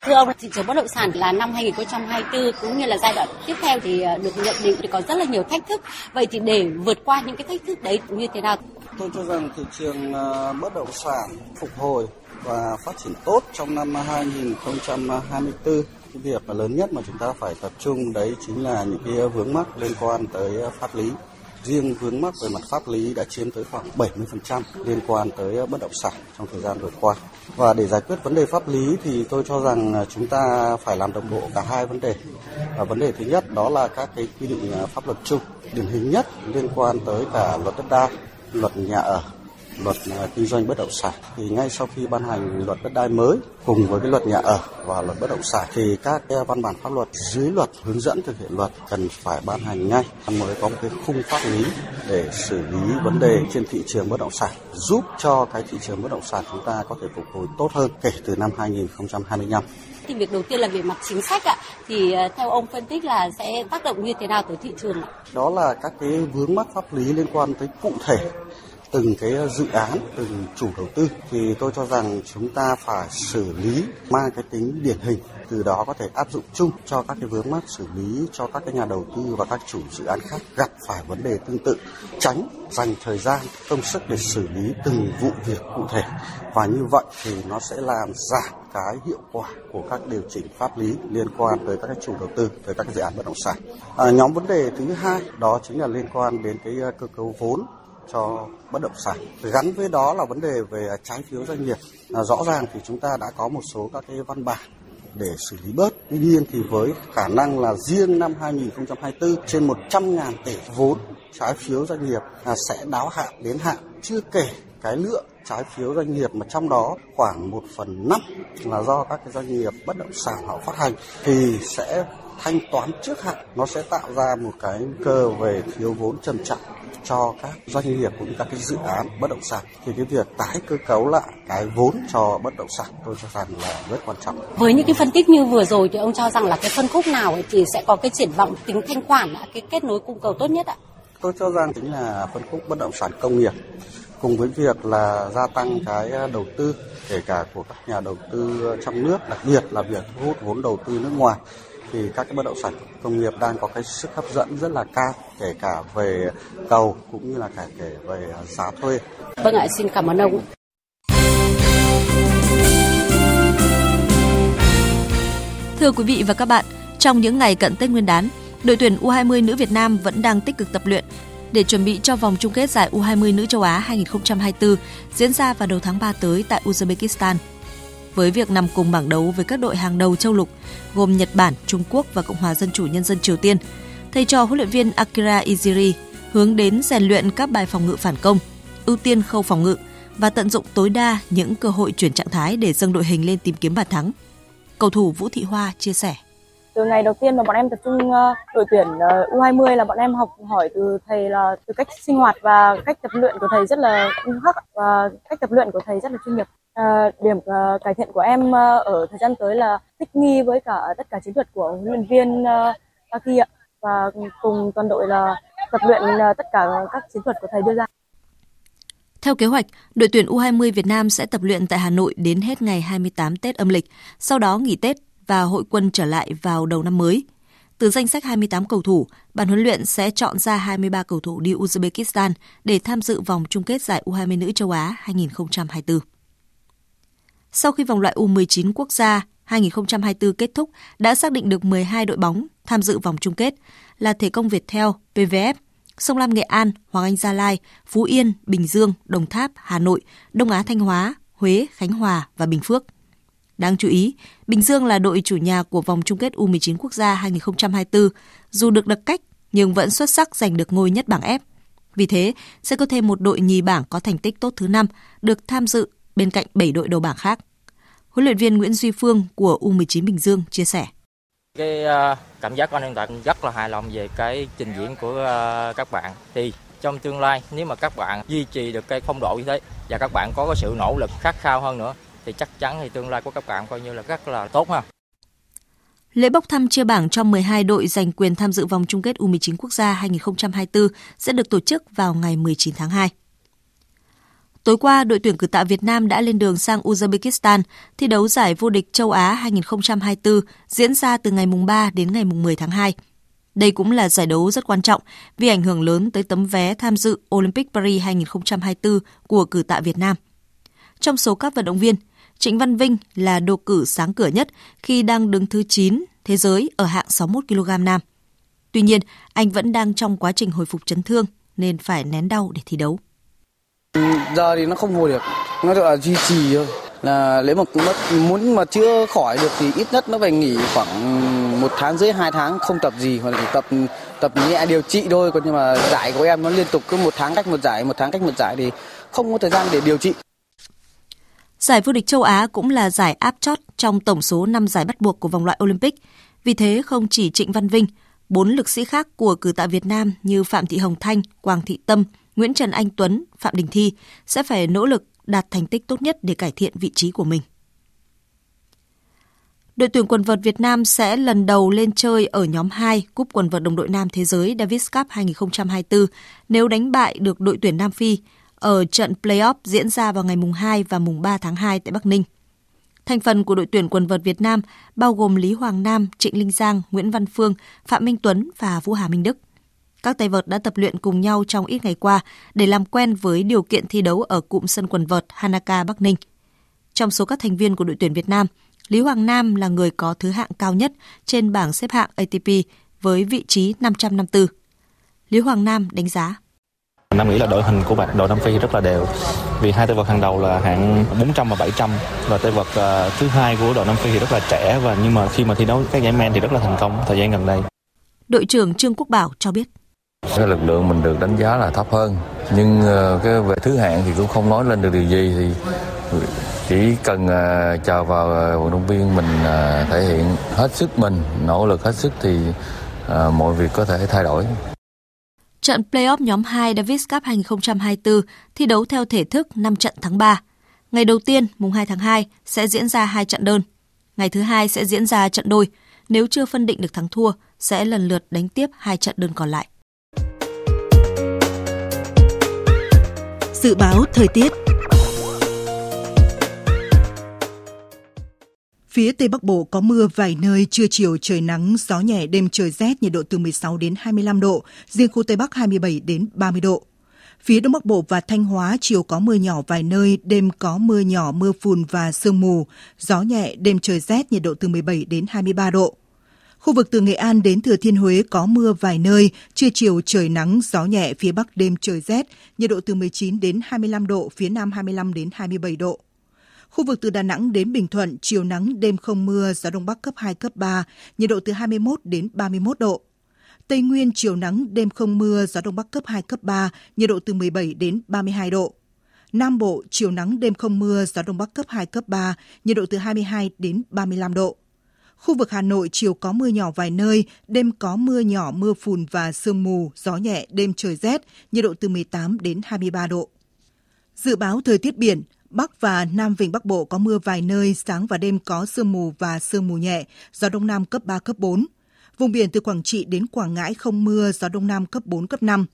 Thưa ông, thị trường bất động sản là năm 2024 cũng như là giai đoạn tiếp theo thì ờ, được nhận định thì có rất là nhiều thách thức. Vậy thì để vượt qua những cái thách thức đấy như thế nào? Tôi cho rằng thị trường ờ, bất động sản phục hồi và phát triển tốt trong năm 2024 cái việc lớn nhất mà chúng ta phải tập trung đấy chính là những cái vướng mắc liên quan tới ờ, pháp lý riêng vướng mắc về mặt pháp lý đã chiếm tới khoảng 70% liên quan tới ờ, bất động sản trong thời gian vừa qua. Và để giải quyết vấn đề pháp lý thì tôi cho rằng ờ, chúng ta phải làm đồng bộ cả hai vấn đề. Và vấn đề thứ nhất đó là các cái quy định ờ, pháp luật chung. Điển hình nhất liên quan tới cả luật đất đai, luật nhà ở luật à, kinh doanh bất động sản. Thì ngay sau khi ban hành luật đất đai mới cùng với cái luật nhà ở và luật bất động sản thì các cái văn bản pháp luật dưới luật hướng dẫn thực hiện luật cần phải ban hành ngay. Mới có một cái khung pháp lý để xử lý vấn đề trên thị trường bất động sản giúp cho cái thị trường bất động sản chúng ta có thể phục hồi tốt hơn kể từ năm 2025 thì việc đầu tiên là về mặt chính sách ạ. Thì ờ, theo ông phân tích là sẽ tác động như thế nào tới thị trường ạ? Đó là các cái vướng mắc pháp lý liên quan tới cụ thể từng cái dự án, từng chủ đầu tư thì tôi cho rằng chúng ta phải xử lý mang cái tính điển hình từ đó có thể áp dụng chung cho các cái vướng mắc xử lý cho các cái nhà đầu tư và các chủ dự án khác gặp phải vấn đề tương tự tránh dành thời gian công sức để xử lý từng vụ việc cụ thể. Và như vậy thì nó sẽ làm giảm cái hiệu quả của các điều chỉnh pháp lý liên quan tới các chủ đầu tư tới các dự án bất động sản. À, nhóm vấn đề thứ hai đó chính là liên quan đến cái ờ, cơ cấu vốn cho bất động sản. Gắn với đó là vấn đề về à, trái phiếu doanh nghiệp. À, rõ ràng thì chúng ta đã có một số các cái văn bản để xử lý bớt. Tuy nhiên thì với khả năng là riêng năm 2024 trên 100.000 tỷ vốn trái phiếu doanh nghiệp à, sẽ đáo hạn đến hạn chưa kể cái lượng trái phiếu doanh nghiệp mà trong đó khoảng 1 phần 5 là do các cái doanh nghiệp bất động sản họ phát hành thì sẽ thanh toán trước hạn nó sẽ tạo ra một cái cơ về thiếu vốn trầm trọng cho các doanh nghiệp cũng như các cái dự án bất động sản thì cái việc tái cơ cấu lại cái vốn cho bất động sản tôi cho rằng là rất quan trọng. Với những cái phân tích như vừa rồi thì ông cho rằng là cái phân khúc nào thì sẽ có cái triển vọng tính thanh khoản cái kết nối cung cầu tốt nhất ạ? Tôi cho rằng chính là phân khúc bất động sản công nghiệp cùng với việc là gia tăng cái đầu tư kể cả của các nhà đầu tư trong nước đặc biệt là việc thu hút vốn đầu tư nước ngoài thì các cái bất động sản công nghiệp đang có cái sức hấp dẫn rất là cao kể cả về cầu cũng như là cả kể về giá thuê. Vâng ạ, xin cảm ơn ông. Thưa quý vị và các bạn, trong những ngày cận Tết Nguyên đán, đội tuyển U20 nữ Việt Nam vẫn đang tích cực tập luyện để chuẩn bị cho vòng chung kết giải U20 nữ châu Á 2024 diễn ra vào đầu tháng 3 tới tại Uzbekistan với việc nằm cùng bảng đấu với các đội hàng đầu châu lục gồm Nhật Bản, Trung Quốc và Cộng hòa Dân chủ Nhân dân Triều Tiên. Thầy trò huấn luyện viên Akira Iziri hướng đến rèn luyện các bài phòng ngự phản công, ưu tiên khâu phòng ngự và tận dụng tối đa những cơ hội chuyển trạng thái để dâng đội hình lên tìm kiếm bàn thắng. Cầu thủ Vũ Thị Hoa chia sẻ. Từ ngày đầu tiên mà bọn em tập trung ờ, đội tuyển ờ, U20 là bọn em học hỏi từ thầy là từ cách sinh hoạt và cách tập luyện của thầy rất là khắc và cách tập luyện của thầy rất là chuyên nghiệp. À, điểm uh, cải thiện của em uh, ở thời gian tới là thích nghi với cả tất cả chiến thuật của huấn luyện viên uh, Aki ạ và cùng toàn đội là tập luyện uh, tất cả các chiến thuật của thầy đưa ra. Theo kế hoạch, đội tuyển U20 Việt Nam sẽ tập luyện tại Hà Nội đến hết ngày 28 Tết âm lịch, sau đó nghỉ Tết và hội quân trở lại vào đầu năm mới. Từ danh sách 28 cầu thủ, ban huấn luyện sẽ chọn ra 23 cầu thủ đi Uzbekistan để tham dự vòng chung kết giải U20 nữ châu Á 2024. Sau khi vòng loại U19 quốc gia 2024 kết thúc, đã xác định được 12 đội bóng tham dự vòng chung kết là Thể công Việt Theo PVF, Sông Lam Nghệ An, Hoàng Anh Gia Lai, Phú Yên, Bình Dương, Đồng Tháp, Hà Nội, Đông Á Thanh Hóa, Huế, Khánh Hòa và Bình Phước. Đáng chú ý, Bình Dương là đội chủ nhà của vòng chung kết U19 quốc gia 2024, dù được đặc cách nhưng vẫn xuất sắc giành được ngôi nhất bảng F. Vì thế, sẽ có thêm một đội nhì bảng có thành tích tốt thứ năm được tham dự bên cạnh 7 đội đầu bảng khác. Huấn luyện viên Nguyễn Duy Phương của U19 Bình Dương chia sẻ. Cái uh, cảm giác của anh hiện tại rất là hài lòng về cái trình diễn của uh, các bạn. Thì trong tương lai nếu mà các bạn duy trì được cái phong độ như thế và các bạn có cái sự nỗ lực khát khao hơn nữa thì chắc chắn thì tương lai của các bạn coi như là rất là tốt ha. Lễ bốc thăm chia bảng cho 12 đội giành quyền tham dự vòng chung kết U19 quốc gia 2024 sẽ được tổ chức vào ngày 19 tháng 2. Tối qua, đội tuyển cử tạ Việt Nam đã lên đường sang Uzbekistan thi đấu giải vô địch châu Á 2024 diễn ra từ ngày mùng 3 đến ngày mùng 10 tháng 2. Đây cũng là giải đấu rất quan trọng vì ảnh hưởng lớn tới tấm vé tham dự Olympic Paris 2024 của cử tạ Việt Nam. Trong số các vận động viên, Trịnh Văn Vinh là đồ cử sáng cửa nhất khi đang đứng thứ 9 thế giới ở hạng 61 kg nam. Tuy nhiên, anh vẫn đang trong quá trình hồi phục chấn thương nên phải nén đau để thi đấu. Giờ thì nó không hồi được, nó gọi là duy trì thôi. Là nếu mà mất muốn mà chưa khỏi được thì ít nhất nó phải nghỉ khoảng một tháng rưỡi hai tháng không tập gì hoặc là tập tập nhẹ điều trị thôi còn nhưng mà giải của em nó liên tục cứ một tháng cách một giải một tháng cách một giải thì không có thời gian để điều trị. Giải vô địch châu Á cũng là giải áp chót trong tổng số 5 giải bắt buộc của vòng loại Olympic. Vì thế không chỉ Trịnh Văn Vinh, bốn lực sĩ khác của cử tạ Việt Nam như Phạm Thị Hồng Thanh, Quang Thị Tâm, Nguyễn Trần Anh Tuấn, Phạm Đình Thi sẽ phải nỗ lực đạt thành tích tốt nhất để cải thiện vị trí của mình. Đội tuyển quần vợt Việt Nam sẽ lần đầu lên chơi ở nhóm 2 Cúp quần vợt đồng đội nam thế giới Davis Cup 2024 nếu đánh bại được đội tuyển Nam Phi ở trận playoff diễn ra vào ngày mùng 2 và mùng 3 tháng 2 tại Bắc Ninh. Thành phần của đội tuyển quần vợt Việt Nam bao gồm Lý Hoàng Nam, Trịnh Linh Giang, Nguyễn Văn Phương, Phạm Minh Tuấn và Vũ Hà Minh Đức. Các tay vợt đã tập luyện cùng nhau trong ít ngày qua để làm quen với điều kiện thi đấu ở cụm sân quần vợt Hanaka Bắc Ninh. Trong số các thành viên của đội tuyển Việt Nam, Lý Hoàng Nam là người có thứ hạng cao nhất trên bảng xếp hạng ATP với vị trí 554. Lý Hoàng Nam đánh giá. Nam nghĩ là đội hình của bạn đội Nam Phi rất là đều vì hai tay vợt hàng đầu là hạng 400 và 700 và tay vợt uh, thứ hai của đội Nam Phi thì rất là trẻ và nhưng mà khi mà thi đấu các giải men thì rất là thành công thời gian gần đây. Đội trưởng Trương Quốc Bảo cho biết. Cái lực lượng mình được đánh giá là thấp hơn nhưng ờ, cái về thứ hạng thì cũng không nói lên được điều gì thì chỉ cần ờ, chờ vào ờ, vận động viên mình thể hiện hết sức mình nỗ lực hết sức thì mọi việc có thể thay đổi Trận playoff nhóm 2 Davis Cup 2024 thi đấu theo thể thức 5 trận tháng 3. Ngày đầu tiên, mùng 2 tháng 2, sẽ diễn ra hai trận đơn. Ngày thứ hai sẽ diễn ra trận đôi. Nếu chưa phân định được thắng thua, sẽ lần lượt đánh tiếp hai trận đơn còn lại. Dự báo thời tiết Phía Tây Bắc Bộ có mưa vài nơi, trưa chiều trời nắng, gió nhẹ, đêm trời rét, nhiệt độ từ 16 đến 25 độ, riêng khu Tây Bắc 27 đến 30 độ. Phía Đông Bắc Bộ và Thanh Hóa chiều có mưa nhỏ vài nơi, đêm có mưa nhỏ, mưa phùn và sương mù, gió nhẹ, đêm trời rét, nhiệt độ từ 17 đến 23 độ. Khu vực từ Nghệ An đến Thừa Thiên Huế có mưa vài nơi, trưa chiều trời nắng, gió nhẹ, phía Bắc đêm trời rét, nhiệt độ từ 19 đến 25 độ, phía Nam 25 đến 27 độ. Khu vực từ Đà Nẵng đến Bình Thuận, chiều nắng, đêm không mưa, gió Đông Bắc cấp 2, cấp 3, nhiệt độ từ 21 đến 31 độ. Tây Nguyên, chiều nắng, đêm không mưa, gió Đông Bắc cấp 2, cấp 3, nhiệt độ từ 17 đến 32 độ. Nam Bộ, chiều nắng, đêm không mưa, gió Đông Bắc cấp 2, cấp 3, nhiệt độ từ 22 đến 35 độ. Khu vực Hà Nội chiều có mưa nhỏ vài nơi, đêm có mưa nhỏ, mưa phùn và sương mù, gió nhẹ, đêm trời rét, nhiệt độ từ 18 đến 23 độ. Dự báo thời tiết biển, Bắc và Nam Vịnh Bắc Bộ có mưa vài nơi, sáng và đêm có sương mù và sương mù nhẹ, gió Đông Nam cấp 3, cấp 4. Vùng biển từ Quảng Trị đến Quảng Ngãi không mưa, gió Đông Nam cấp 4, cấp 5.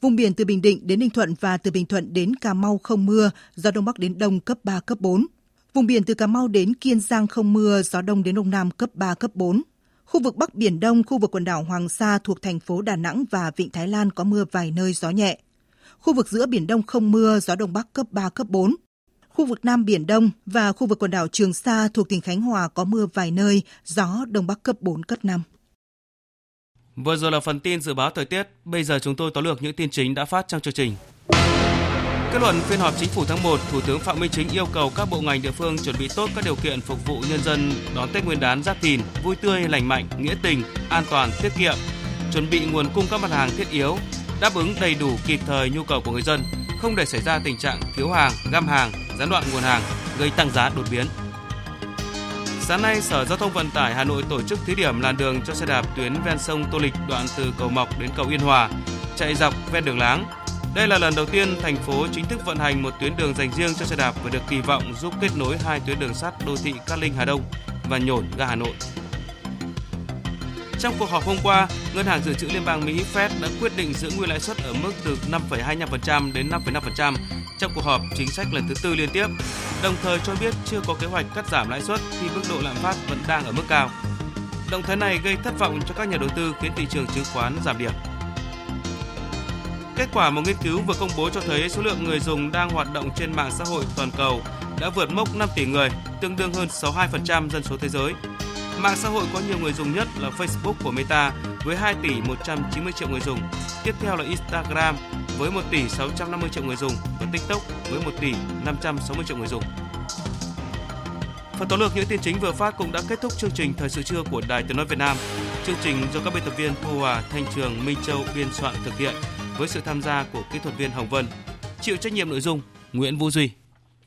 Vùng biển từ Bình Định đến Ninh Thuận và từ Bình Thuận đến Cà Mau không mưa, gió Đông Bắc đến Đông cấp 3, cấp 4. Vùng biển từ Cà Mau đến Kiên Giang không mưa, gió Đông đến Đông Nam cấp 3, cấp 4. Khu vực Bắc Biển Đông, khu vực quần đảo Hoàng Sa thuộc thành phố Đà Nẵng và Vịnh Thái Lan có mưa vài nơi gió nhẹ. Khu vực giữa Biển Đông không mưa, gió Đông Bắc cấp 3, cấp 4 khu vực Nam Biển Đông và khu vực quần đảo Trường Sa thuộc tỉnh Khánh Hòa có mưa vài nơi, gió Đông Bắc cấp 4, cấp 5. Vừa rồi là phần tin dự báo thời tiết, bây giờ chúng tôi tóm lược những tin chính đã phát trong chương trình. Kết luận phiên họp chính phủ tháng 1, Thủ tướng Phạm Minh Chính yêu cầu các bộ ngành địa phương chuẩn bị tốt các điều kiện phục vụ nhân dân đón Tết Nguyên đán Giáp Thìn vui tươi, lành mạnh, nghĩa tình, an toàn, tiết kiệm, chuẩn bị nguồn cung các mặt hàng thiết yếu, đáp ứng đầy đủ kịp thời nhu cầu của người dân, không để xảy ra tình trạng thiếu hàng, găm hàng, gián đoạn nguồn hàng, gây tăng giá đột biến. Sáng nay, Sở Giao thông Vận tải Hà Nội tổ chức thí điểm làn đường cho xe đạp tuyến ven sông Tô Lịch đoạn từ cầu Mọc đến cầu Yên Hòa, chạy dọc ven đường láng. Đây là lần đầu tiên thành phố chính thức vận hành một tuyến đường dành riêng cho xe đạp và được kỳ vọng giúp kết nối hai tuyến đường sắt đô thị Cát Linh Hà Đông và Nhổn ga Hà Nội. Trong cuộc họp hôm qua, Ngân hàng Dự trữ Liên bang Mỹ Fed đã quyết định giữ nguyên lãi suất ở mức từ 5,25% đến 5,5% trong cuộc họp chính sách lần thứ tư liên tiếp, đồng thời cho biết chưa có kế hoạch cắt giảm lãi suất khi mức độ lạm phát vẫn đang ở mức cao. Động thái này gây thất vọng cho các nhà đầu tư khiến thị trường chứng khoán giảm điểm. Kết quả một nghiên cứu vừa công bố cho thấy số lượng người dùng đang hoạt động trên mạng xã hội toàn cầu đã vượt mốc 5 tỷ người, tương đương hơn 62% dân số thế giới. Mạng xã hội có nhiều người dùng nhất là Facebook của Meta với 2 tỷ 190 triệu người dùng. Tiếp theo là Instagram với 1 tỷ 650 triệu người dùng và TikTok với 1 tỷ 560 triệu người dùng. Phần tóm lược những tin chính vừa phát cũng đã kết thúc chương trình Thời sự trưa của Đài Tiếng Nói Việt Nam. Chương trình do các biên tập viên Thu Hòa, Thanh Trường, Minh Châu biên soạn thực hiện với sự tham gia của kỹ thuật viên Hồng Vân. Chịu trách nhiệm nội dung Nguyễn Vũ Duy